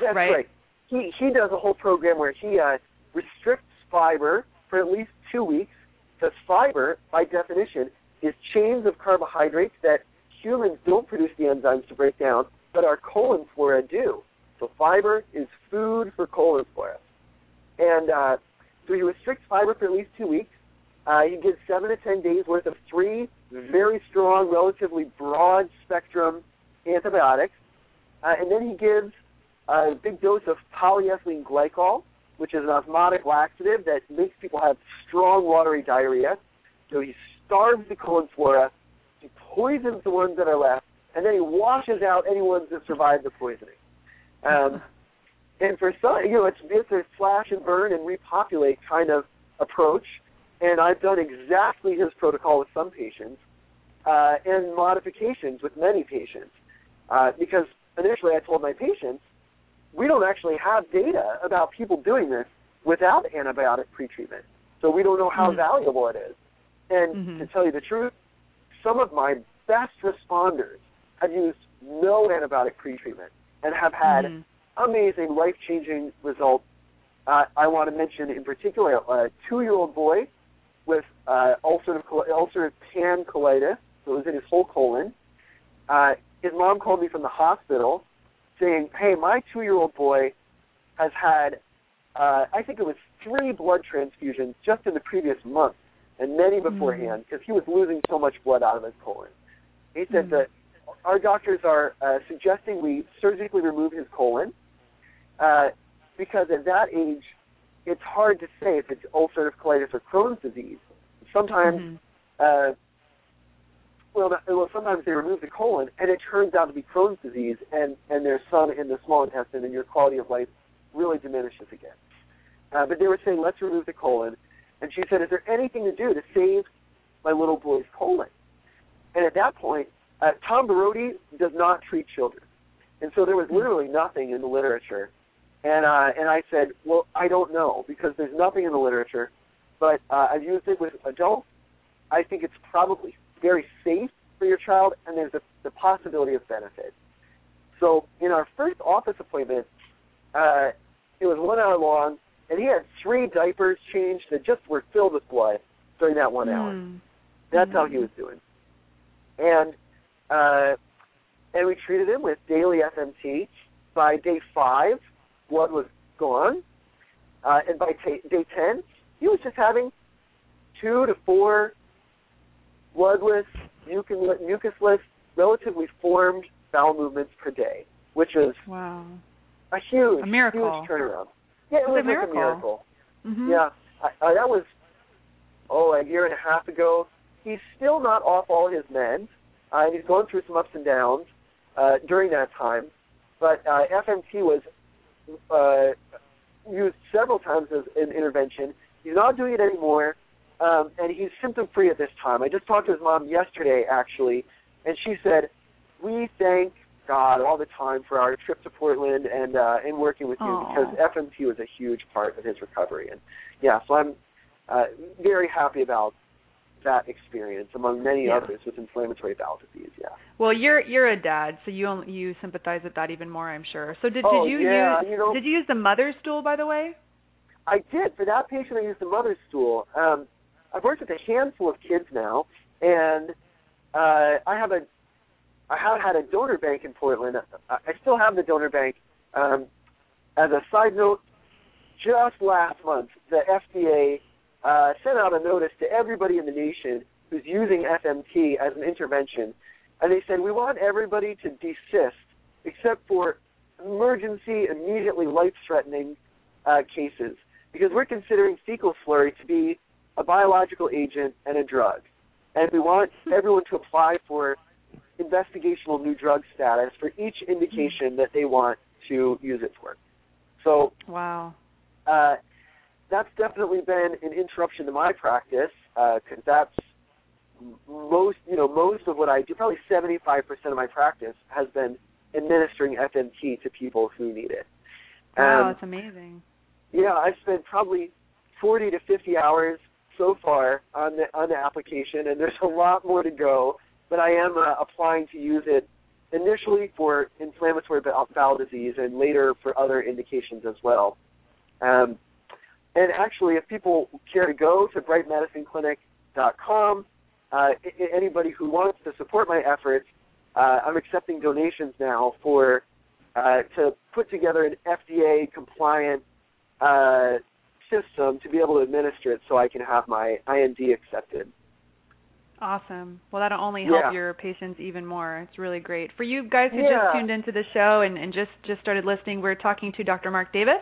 That's right. right. He he does a whole program where he uh, restricts fiber for at least two weeks. Because fiber, by definition, is chains of carbohydrates that humans don't produce the enzymes to break down, but our colon flora do. So fiber is food for colon flora. And uh, so he restricts fiber for at least two weeks. Uh, he gives seven to ten days worth of three very strong, relatively broad spectrum antibiotics, uh, and then he gives a big dose of polyethylene glycol, which is an osmotic laxative that makes people have strong watery diarrhea. So he starves the colon flora, he poisons the ones that are left, and then he washes out any ones that survive the poisoning. Um, and for some, you know, it's it's a slash and burn and repopulate kind of approach. And I've done exactly his protocol with some patients, uh, and modifications with many patients. Uh, because initially I told my patients, we don't actually have data about people doing this without antibiotic pretreatment. So we don't know how Mhm. valuable it is. And Mhm. to tell you the truth, some of my best responders have used no antibiotic pretreatment and have had Mhm. amazing, life changing results. Uh, I want to mention in particular a two year old boy with uh, ulcerative, ulcerative pan colitis, so it was in his whole colon. Uh, his mom called me from the hospital saying, Hey, my two year old boy has had, uh, I think it was three blood transfusions just in the previous month and many beforehand because he was losing so much blood out of his colon. He said Mhm. that our doctors are uh, suggesting we surgically remove his colon uh, because at that age, it's hard to say if it's ulcerative colitis or Crohn's disease. Sometimes, Mhm. uh, well, well, sometimes they remove the colon, and it turns out to be Crohn's disease, and and there's some in the small intestine, and your quality of life really diminishes again. Uh, but they were saying, let's remove the colon, and she said, is there anything to do to save my little boy's colon? And at that point, uh, Tom Borody does not treat children, and so there was literally nothing in the literature. And uh, and I said, well, I don't know because there's nothing in the literature, but uh, I've used it with adults. I think it's probably very safe for your child, and there's a, the possibility of benefit. So in our first office appointment, uh, it was one hour long, and he had three diapers changed that just were filled with blood during that one hour. Mm. That's how he was doing. And uh, and we treated him with daily FMT. By day five, blood was gone, uh, and by t- day ten, he was just having two to four bloodless, mucus- mucusless, relatively formed bowel movements per day, which is Wow. a huge, A miracle. huge turnaround. Yeah, it It's a was like miracle. a miracle. Mhm. Yeah, I, I, that was oh a year and a half ago. He's still not off all his meds. Uh, he's going through some ups and downs uh, during that time, but uh, FMT was uh, used several times as an intervention. He's not doing it anymore, um, and he's symptom free at this time. I just talked to his mom yesterday, actually, and she said, "We thank God all the time for our trip to Portland and uh, and working with you because FMT was a huge part of his recovery." And yeah, so I'm uh, very happy about that experience among many Yeah. others with inflammatory bowel disease. Yeah. Well, you're you're a dad, so you only- you sympathize with that even more, I'm sure. So did Oh, did you yeah, use you know- did you use the mother's stool by the way? I did. For that patient, I used the mother's stool. Um, I've worked with a handful of kids now, and uh, I have a, I have had a donor bank in Portland. I I still have the donor bank. Um, as a side note, just last month, the FDA uh, sent out a notice to everybody in the nation who's using FMT as an intervention, and they said we want everybody to desist except for emergency, immediately life-threatening uh, cases because we're considering fecal slurry to be a biological agent and a drug. And we want everyone to apply for investigational new drug status for each indication that they want to use it for. So Wow. uh, that's definitely been an interruption to my practice because that's most, you know, most of what I do. Probably 75% of my practice has been administering FMT to people who need it. Wow, Um, that's amazing. yeah, I've spent probably 40 to 50 hours so far on the on the application, and there's a lot more to go. But I am uh, applying to use it initially for inflammatory bowel disease and later for other indications as well. Um, and actually, if people care to go to brightmedicinclinic.com, uh, anybody who wants to support my efforts, uh, I'm accepting donations now for uh, to put together an FDA compliant uh, system to be able to administer it so I can have my IND accepted. Awesome. Well, that'll only help yeah. your patients even more. It's really great. For you guys who yeah. just tuned into the show and, and just, just started listening, we're talking to Dr. Mark Davis.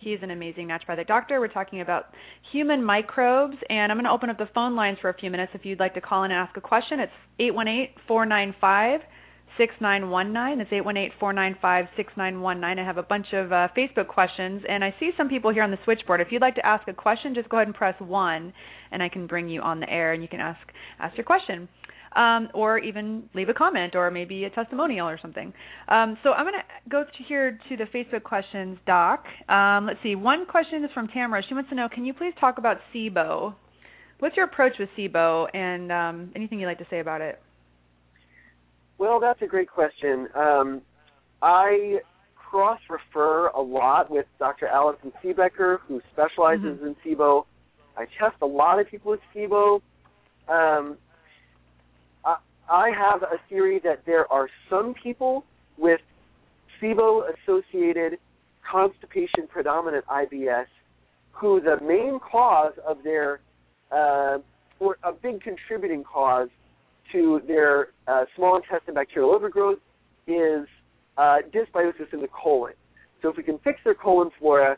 He's an amazing naturopathic doctor. We're talking about human microbes, and I'm going to open up the phone lines for a few minutes if you'd like to call in and ask a question. It's 818 495 6919. It's 818 495 6919. I have a bunch of uh, Facebook questions, and I see some people here on the switchboard. If you'd like to ask a question, just go ahead and press 1, and I can bring you on the air, and you can ask ask your question. Um, or even leave a comment or maybe a testimonial or something. Um, so I'm going to go to here to the Facebook questions, Doc. Um, let's see. One question is from Tamara. She wants to know, can you please talk about SIBO? What's your approach with SIBO and um, anything you'd like to say about it? Well, that's a great question. Um, I cross refer a lot with Dr. Allison Siebecker, who specializes mm-hmm. in SIBO. I test a lot of people with SIBO. Um, I, have a theory that there are some people with SIBO associated constipation predominant IBS who the main cause of their, uh, or a big contributing cause to their uh, small intestine bacterial overgrowth is uh, dysbiosis in the colon. So if we can fix their colon flora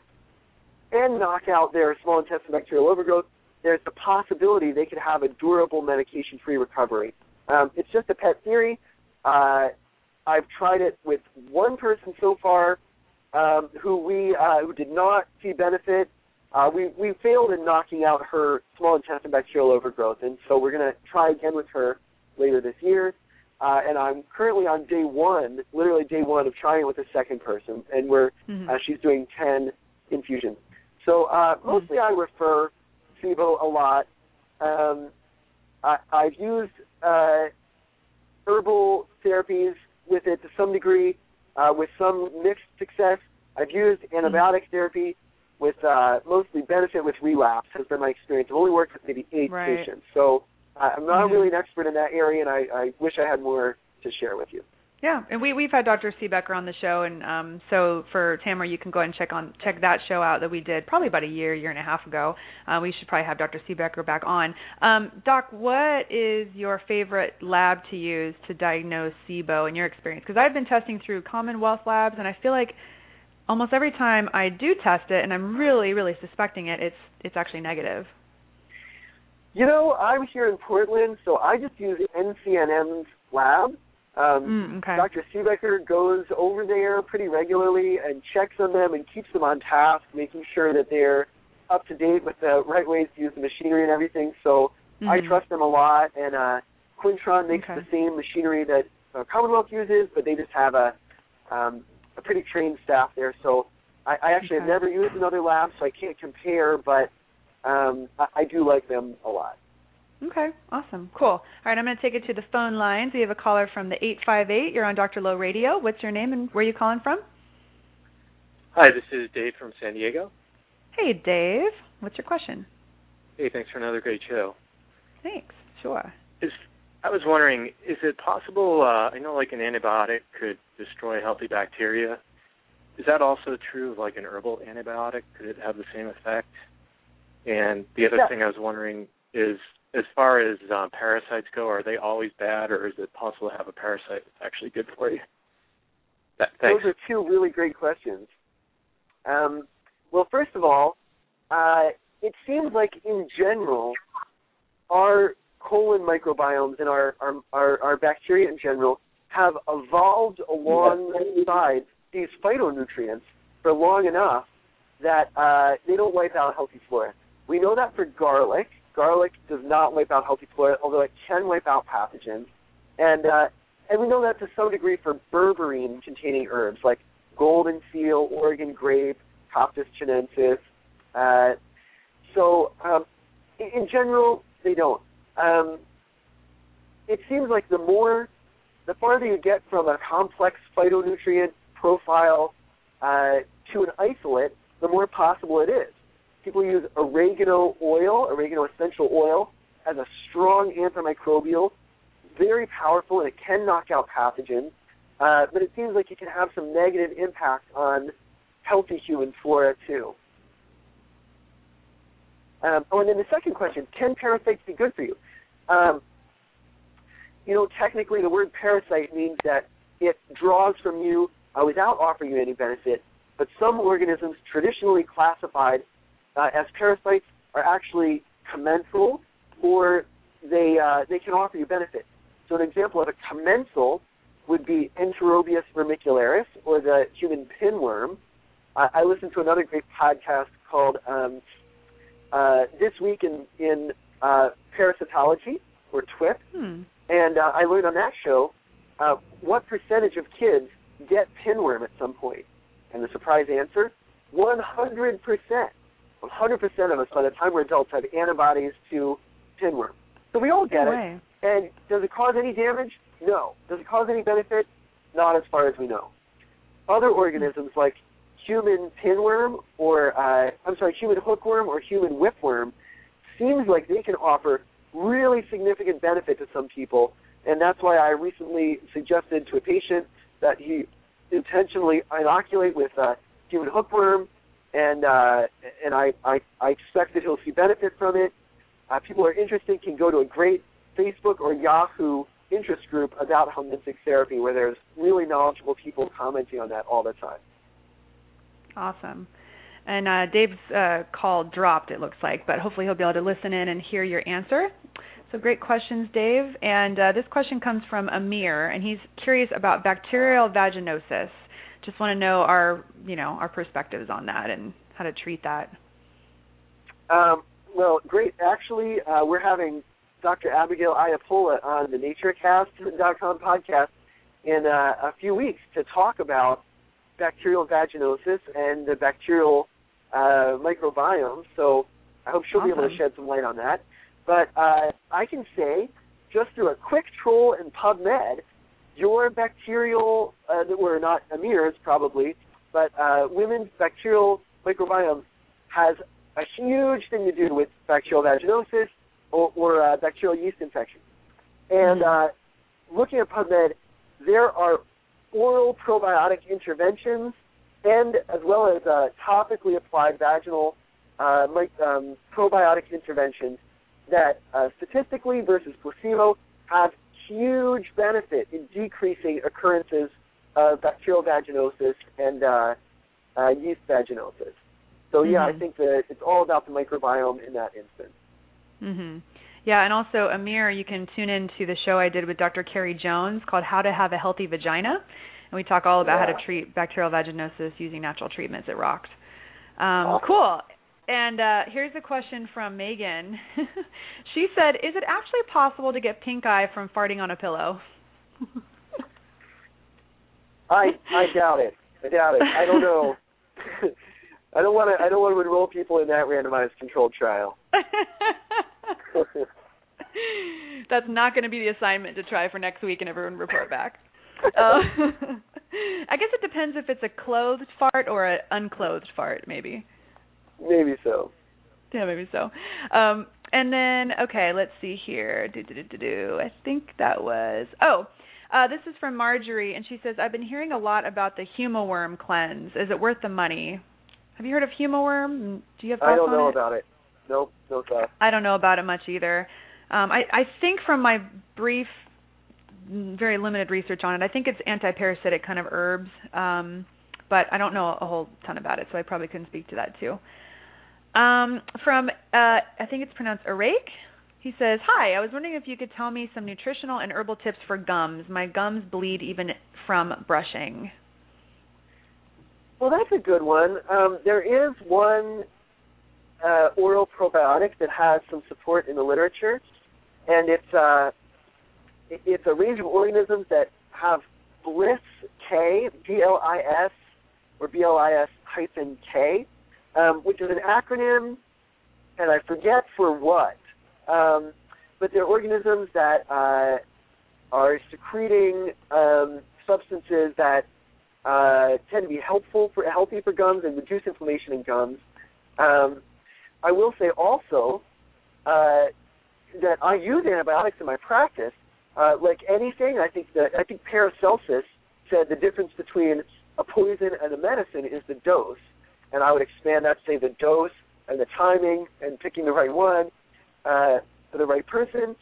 and knock out their small intestine bacterial overgrowth, there's the possibility they could have a durable medication-free recovery. Um, it's just a pet theory. Uh, I've tried it with one person so far um, who we uh, who did not see benefit. Uh, we we failed in knocking out her small intestine bacterial overgrowth, and so we're going to try again with her later this year. Uh, and I'm currently on day one, literally day one of trying it with a second person, and we're mm-hmm. uh, she's doing ten infusions. So uh, mm-hmm. mostly I refer SIBO a lot. Um, I, I've used uh, herbal therapies with it to some degree, uh, with some mixed success. I've used antibiotic mm-hmm. therapy with uh, mostly benefit with relapse has been my experience. I've only worked with maybe eight right. patients, so I'm not mm-hmm. really an expert in that area, and I, I wish I had more to share with you. Yeah, and we we've had Dr. Siebecker on the show, and um, so for Tamara, you can go ahead and check on check that show out that we did probably about a year, year and a half ago. Uh, we should probably have Dr. Siebecker back on. Um, Doc, what is your favorite lab to use to diagnose SIBO in your experience? Because I've been testing through Commonwealth labs, and I feel like almost every time I do test it, and I'm really, really suspecting it, it's it's actually negative. You know, I'm here in Portland, so I just use NCNM's lab. Mm, Um, okay. Dr. Siebecker goes over there pretty regularly and checks on them and keeps them on task, making sure that they're up to date with the right ways to use the machinery and everything. So mm-hmm. I trust them a lot. And uh, Quintron makes okay. the same machinery that uh, Commonwealth uses, but they just have a um, a pretty trained staff there. So I, I actually okay. have never used another lab, so I can't compare, but um, I, I do like them a lot. Okay, awesome, cool. All right, I'm going to take it to the phone lines. We have a caller from the 858. You're on Dr. Lo Radio. What's your name and where are you calling from? Hi, this is Dave from San Diego. Hey, Dave. What's your question? Hey, thanks for another great show. Thanks. Sure. Is I was wondering, is it possible? Uh, I know, like an antibiotic could destroy healthy bacteria. Is that also true of like an herbal antibiotic? Could it have the same effect? And the other yeah. thing I was wondering is, as far as um, parasites go, are they always bad, or is it possible to have a parasite that's actually good for you? That. Those are two really great questions. Um, well, first of all, uh, it seems like in general, our colon microbiomes and our, our, our, our bacteria in general have evolved alongside these phytonutrients for long enough that uh, they don't wipe out healthy flora. We know that for garlic. Garlic does not wipe out healthy flora, although it can wipe out pathogens. And uh, and we know that to some degree for berberine-containing herbs like golden seal, Oregon grape, Coptis chinensis. Uh, so um, in general, they don't. Um, it seems like the more, the farther you get from a complex phytonutrient profile uh, to an isolate, the more possible it is. People use oregano oil, oregano essential oil, as a strong antimicrobial, very powerful, and it can knock out pathogens. Uh, but it seems like it can have some negative impact on healthy human flora too. Um, oh, and then the second question: Can parasites be good for you? Um, you know, technically, the word parasite means that it draws from you uh, without offering you any benefit. But some organisms traditionally classified uh, as parasites are actually commensal, or they uh, they can offer you benefit. So an example of a commensal would be Enterobius vermicularis, or the human pinworm. Uh, I listened to another great podcast called um, uh, This Week in, in uh, Parasitology, or TWIP, Hmm. and uh, I learned on that show uh, what percentage of kids get pinworm at some point. And the surprise answer 100%. 100% of us, by the time we're adults, have antibodies to pinworm. So we all get it. And does it cause any damage? No. Does it cause any benefit? Not as far as we know. Other organisms like human pinworm or uh, I'm sorry, human hookworm or human whipworm seems like they can offer really significant benefit to some people, and that's why I recently suggested to a patient that he intentionally inoculate with uh, human hookworm, and uh, and I, I I expect that he'll see benefit from it. Uh, people who are interested can go to a great Facebook or Yahoo interest group about helminthic therapy, where there's really knowledgeable people commenting on that all the time. Awesome. And uh, Dave's uh, call dropped, it looks like, but hopefully he'll be able to listen in and hear your answer. So great questions, Dave. And uh, this question comes from Amir, and he's curious about bacterial vaginosis. Just want to know our, you know, our perspectives on that and how to treat that. Um, well, great. Actually, uh, we're having Dr. Abigail Ayapola on the NatureCast.com podcast in uh, a few weeks to talk about bacterial vaginosis and the bacterial uh, microbiome. So I hope she'll be able to shed some light on that. But uh, I can say, just through a quick troll in PubMed, your bacterial, uh, that were not Amir's probably, but uh, women's bacterial microbiome has a huge thing to do with bacterial vaginosis or, or uh, bacterial yeast infection. And uh, looking at PubMed, there are oral probiotic interventions and as well as uh, topically applied vaginal uh, mic- um, probiotic interventions that uh, statistically versus placebo have huge benefit in decreasing occurrences of bacterial vaginosis and uh, uh, yeast vaginosis. So yeah, I Mhm. think that it's all about the microbiome in that instance. Mhm. Yeah, and also Amir, you can tune in to the show I did with Dr. Carrie Jones called How to Have a Healthy Vagina, and we talk all about how to treat bacterial vaginosis using natural treatments. It rocks. Um, Awesome. Cool. And uh, here's a question from Megan. she said, "Is it actually possible to get pink eye from farting on a pillow?" I I doubt it. I doubt it. I don't know. I don't want to. I don't want to enroll people in that randomized controlled trial. That's not going to be the assignment to try for next week, and everyone report back. Uh, I guess it depends if it's a clothed fart or an unclothed fart, maybe. Maybe so. Yeah, maybe so. Um, and then, okay, let's see here. Do, do, do, do, do. I think that was. Oh, uh, this is from Marjorie, and she says, I've been hearing a lot about the Humaworm cleanse. Is it worth the money? Have you heard of Humaworm? Do you have thoughts I don't know it? about it. Nope, no thought. I don't know about it much either. Um, I, I think from my brief, very limited research on it, I think it's anti-parasitic kind of herbs, um, but I don't know a whole ton about it, so I probably couldn't speak to that too. Um, from uh, I think it's pronounced Arake. He says, "Hi, I was wondering if you could tell me some nutritional and herbal tips for gums. My gums bleed even from brushing." Well, that's a good one. Um, there is one uh, oral probiotic that has some support in the literature, and it's uh, it's a range of organisms that have Bliss K, B L I S, or B L I S hyphen K, um, which is an acronym and I forget for what. Um, but they're organisms that uh, are secreting um, substances that uh, tend to be helpful for healthy for gums and reduce inflammation in gums. Um, I will say also uh, that I use antibiotics in my practice. Uh, like anything, I think that I think Paracelsus said the difference between a poison and a medicine is the dose, and I would expand that to say the dose and the timing and picking the right one uh, for the right person.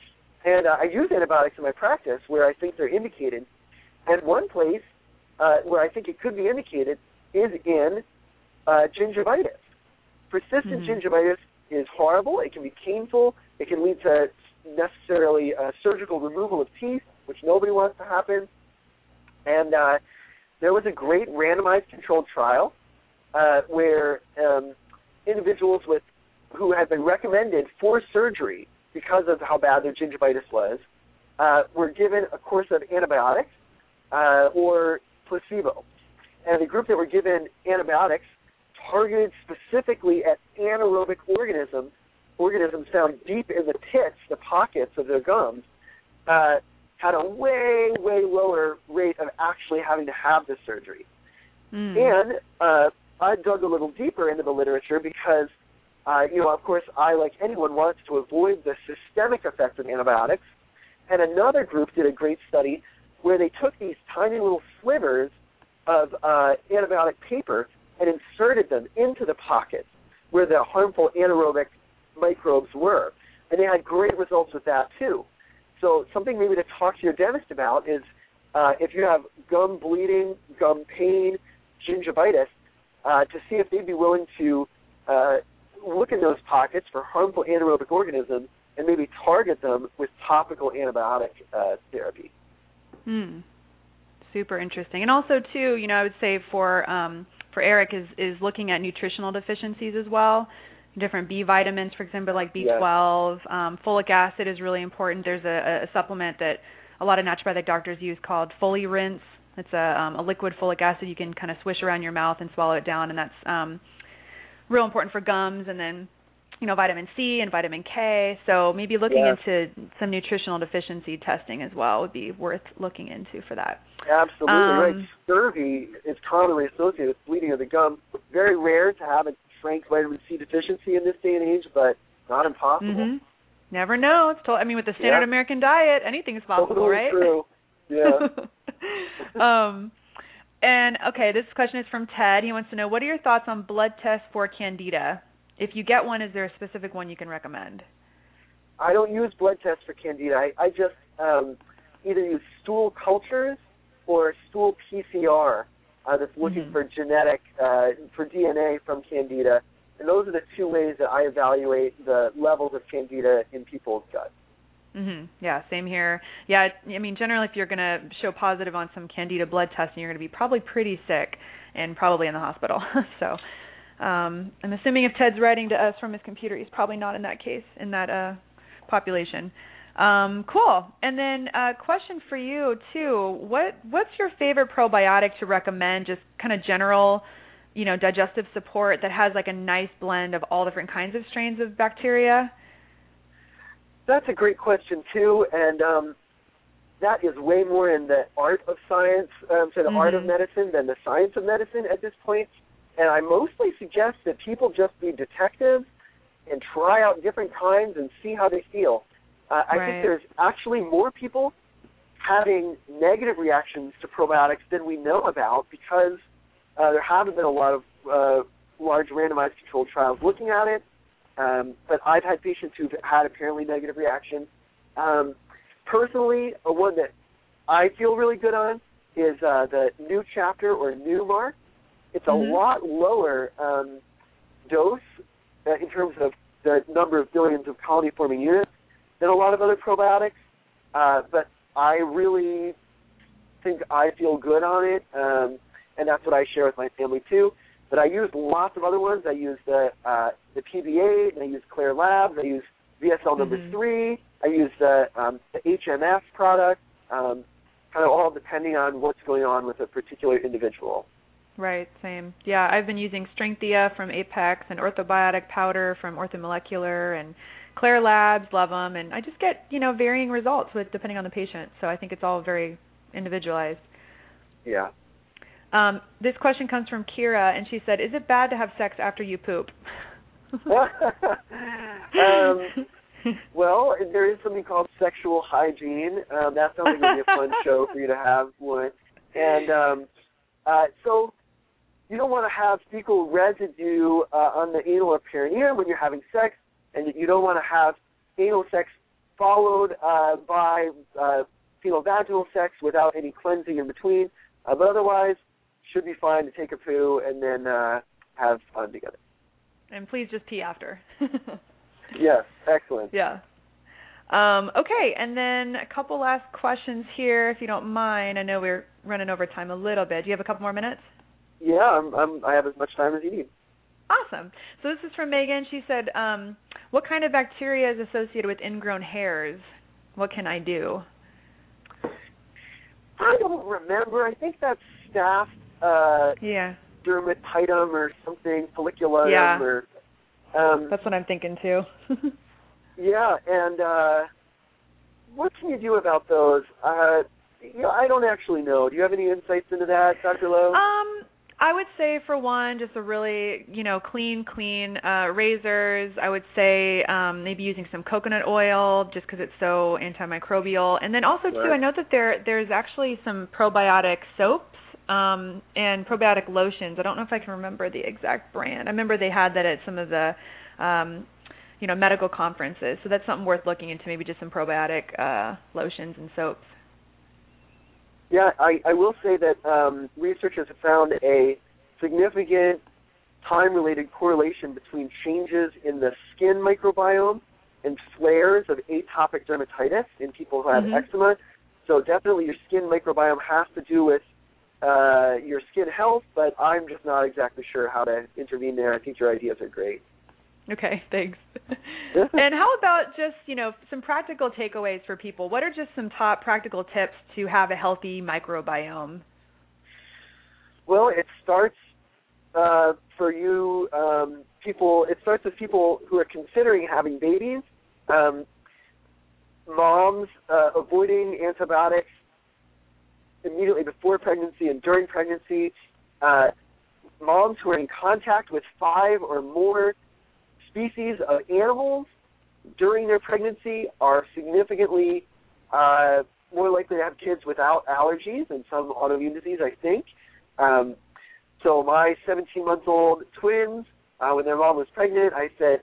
And uh, I use antibiotics in my practice where I think they're indicated. And one place uh, where I think it could be indicated is in uh, gingivitis. Persistent mm-hmm. gingivitis is horrible. It can be painful. It can lead to necessarily uh, surgical removal of teeth, which nobody wants to happen. And uh, there was a great randomized controlled trial uh, where um, individuals with who had been recommended for surgery because of how bad their gingivitis was uh, were given a course of antibiotics uh, or placebo. And the group that were given antibiotics targeted specifically at anaerobic organisms, organisms found deep in the pits, the pockets of their gums, uh, had a way, way lower rate of actually having to have the surgery. Mm. And uh, I dug a little deeper into the literature because, uh, you know, of course, I, like anyone, wants to avoid the systemic effect of antibiotics. And another group did a great study where they took these tiny little slivers of uh, antibiotic paper and inserted them into the pockets where the harmful anaerobic microbes were. And they had great results with that too. So something maybe to talk to your dentist about is uh, if you have gum bleeding, gum pain, gingivitis, uh, to see if they'd be willing to uh, look in those pockets for harmful anaerobic organisms and maybe target them with topical antibiotic uh, therapy. Hmm. Super interesting. And also too, you know, I would say for um, for Eric is is looking at nutritional deficiencies as well. Different B vitamins, for example, like B12. Yes. Um, folic acid is really important. There's a, a supplement that a lot of naturopathic doctors use called Rinse. It's a, um, a liquid folic acid you can kind of swish around your mouth and swallow it down, and that's um, real important for gums. And then you know vitamin C and vitamin K. So maybe looking yes. into some nutritional deficiency testing as well would be worth looking into for that. Absolutely um, right. Scurvy is commonly associated with bleeding of the gum. Very rare to have a frank vitamin C deficiency in this day and age, but not impossible. Mm-hmm. Never know. It's told, I mean, with the standard yeah. American diet, anything is possible, totally right? True. Yeah. um, and okay, this question is from Ted. He wants to know what are your thoughts on blood tests for candida? If you get one, is there a specific one you can recommend? I don't use blood tests for candida. I, I just um, either use stool cultures or stool PCR uh, that's looking mm-hmm. for genetic uh, for DNA from candida, and those are the two ways that I evaluate the levels of candida in people's gut. Mhm. Yeah, same here. Yeah, I mean generally if you're going to show positive on some candida blood testing, you're going to be probably pretty sick and probably in the hospital. so, um, I'm assuming if Ted's writing to us from his computer, he's probably not in that case in that uh, population. Um, cool. And then a uh, question for you too. What what's your favorite probiotic to recommend? Just kind of general, you know, digestive support that has like a nice blend of all different kinds of strains of bacteria. That's a great question too, and um, that is way more in the art of science, um, so the mm-hmm. art of mm-hmm. medicine than the science of medicine at this point. And I mostly suggest that people just be detectives and try out different kinds and see how they feel. Uh, I right. think there's actually more people having negative reactions to probiotics than we know about because uh, there haven't been a lot of uh, large randomized controlled trials looking at it. Um, but I've had patients who've had apparently negative reactions. Um, personally, a one that I feel really good on is uh, the new chapter or new mark. It's a mm-hmm. lot lower um, dose uh, in terms of the number of billions of colony forming units than a lot of other probiotics. Uh, but I really think I feel good on it, um, and that's what I share with my family too. But I use lots of other ones. I use the uh, the PB8, and I use Klaire Labs. I use VSL number mm-hmm. three. I use the um, the HMS product. Um, kind of all depending on what's going on with a particular individual. Right, same. Yeah, I've been using Strengthia from Apex and Orthobiotic powder from Orthomolecular and Klaire Labs, love them, and I just get you know varying results with depending on the patient. So I think it's all very individualized. Yeah. Um, this question comes from Kira, and she said, "Is it bad to have sex after you poop?" um, well, there is something called sexual hygiene. Um, that sounds like would be a fun show for you to have one. And um, uh, so you don't want to have fecal residue uh, on the anal or perineum when you're having sex, and you don't want to have anal sex followed uh, by uh, vaginal sex without any cleansing in between. Uh, but otherwise, should be fine to take a poo and then uh, have fun together. And please just pee after. yes, excellent. Yeah. Um, okay, and then a couple last questions here, if you don't mind. I know we're running over time a little bit. Do you have a couple more minutes? Yeah, I'm, I'm, I have as much time as you need. Awesome. So this is from Megan. She said, um, "What kind of bacteria is associated with ingrown hairs? What can I do?" I don't remember. I think that's staph uh, yeah. dermatitum or something, folliculatum Yeah. or um, That's what I'm thinking too. yeah. And uh, what can you do about those? Uh, you know, I don't actually know. Do you have any insights into that, Dr. Lo? Um, I would say for one, just a really you know clean, clean uh, razors. I would say um, maybe using some coconut oil just because it's so antimicrobial. And then also too, I know that there there's actually some probiotic soaps um, and probiotic lotions. I don't know if I can remember the exact brand. I remember they had that at some of the um, you know medical conferences. So that's something worth looking into. Maybe just some probiotic uh, lotions and soaps. Yeah, I, I will say that um, researchers have found a significant time-related correlation between changes in the skin microbiome and flares of atopic dermatitis in people who have Mhm. eczema. So definitely your skin microbiome has to do with uh, your skin health, but I'm just not exactly sure how to intervene there. I think your ideas are great. Okay, thanks. and how about just, you know, some practical takeaways for people? What are just some top practical tips to have a healthy microbiome? Well, it starts uh, for you um, people. It starts with people who are considering having babies. Um, moms uh, avoiding antibiotics immediately before pregnancy and during pregnancy. Uh, moms who are in contact with five or more species of animals during their pregnancy are significantly uh, more likely to have kids without allergies and some autoimmune disease, I think. Um, so my 17 month old twins, uh, when their mom was pregnant, I said,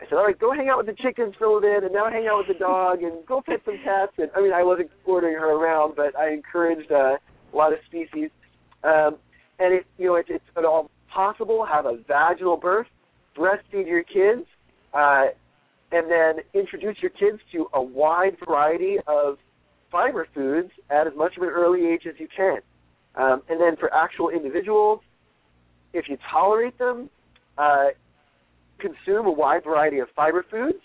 I said, all right, go hang out with the chickens for a bit, and now hang out with the dog, and go pet some cats. And I mean, I wasn't ordering her around, but I encouraged uh, a lot of species. Um, and it, you know, it, it's at all possible. Have a vaginal birth, breastfeed your kids, uh, and then introduce your kids to a wide variety of fiber foods at as much of an early age as you can. Um, and then for actual individuals, if you tolerate them, uh, consume a wide variety of fiber foods.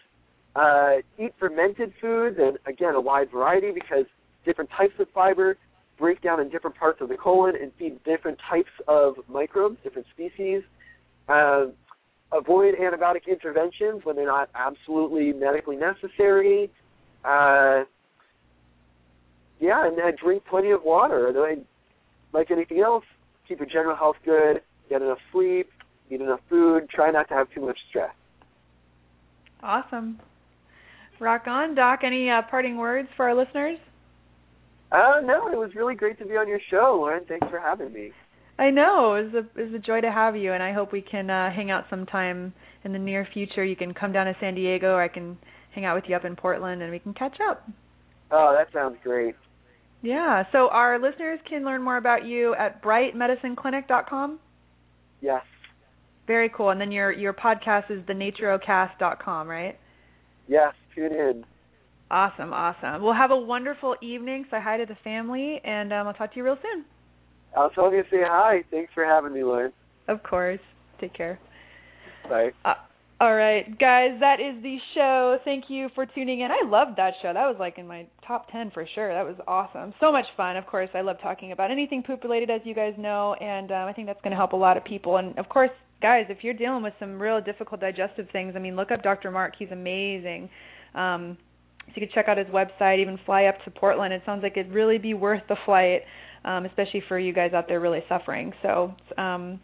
Uh, eat fermented foods, and again, a wide variety because different types of fiber break down in different parts of the colon and feed different types of microbes, different species. Uh, avoid antibiotic interventions when they're not absolutely medically necessary. Uh, yeah, and then drink plenty of water. Then, like anything else, keep your general health good, get enough sleep, eat enough food, try not to have too much stress. Awesome. Rock on, Doc. Any uh, parting words for our listeners? Uh, no, it was really great to be on your show, Lauren. Thanks for having me. I know It's a it's a joy to have you, and I hope we can uh, hang out sometime in the near future. You can come down to San Diego, or I can hang out with you up in Portland, and we can catch up. Oh, that sounds great. Yeah. So our listeners can learn more about you at brightmedicineclinic.com. Yes. Very cool. And then your your podcast is thenaturocast.com, right? Yes, tune in. Awesome, awesome. Well, have a wonderful evening. Say hi to the family, and um, I'll talk to you real soon. I'll tell you to say hi. Thanks for having me, Lauren. Of course. Take care. Bye. Uh, All right, guys, that is the show. Thank you for tuning in. I loved that show. That was like in my top 10 for sure. That was awesome. So much fun. Of course, I love talking about anything poop related, as you guys know, and um, I think that's going to help a lot of people. And of course, guys, if you're dealing with some real difficult digestive things, I mean, look up Dr. Mark. He's amazing. Um, so you can check out his website, even fly up to Portland. It sounds like it'd really be worth the flight, um, especially for you guys out there really suffering. So, um,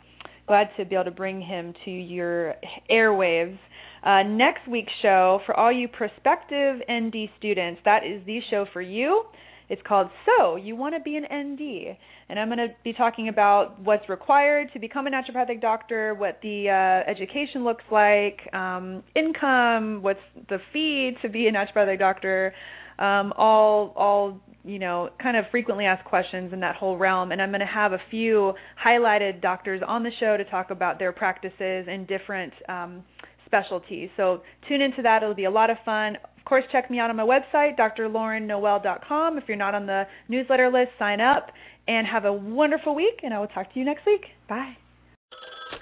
glad to be able to bring him to your airwaves. Uh, next week's show, for all you prospective ND students, that is the show for you. It's called So You Want to Be an ND. And I'm going to be talking about what's required to become a naturopathic doctor, what the uh, education looks like, um, income, what's the fee to be a naturopathic doctor, um, all all you know kind of frequently asked questions in that whole realm. And i'm going to have a few highlighted doctors on the show to talk about their practices and different um, specialties. So tune into that. It'll be a lot of fun. Of course check me out on my website drlaurennoel.com if you're not on the newsletter list sign up and have a wonderful week and i will talk to you next week. Bye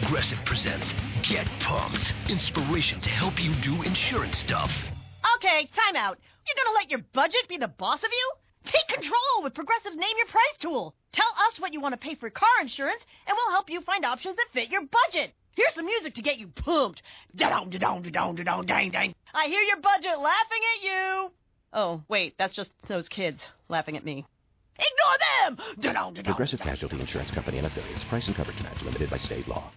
Progressive presents Get Pumped. Inspiration to help you do insurance stuff. Okay, time out. You're gonna let your budget be the boss of you? Take control with Progressive's Name Your Price tool. Tell us what you want to pay for car insurance, and we'll help you find options that fit your budget. Here's some music to get you pumped. Da-dong, da-dong, da-dong, da-dong, dang, dang. I hear your budget laughing at you. Oh, wait, that's just those kids laughing at me. Ignore them! Da-dong, da-dong, Progressive Casualty Insurance Company and affiliates. Price and coverage match limited by state law.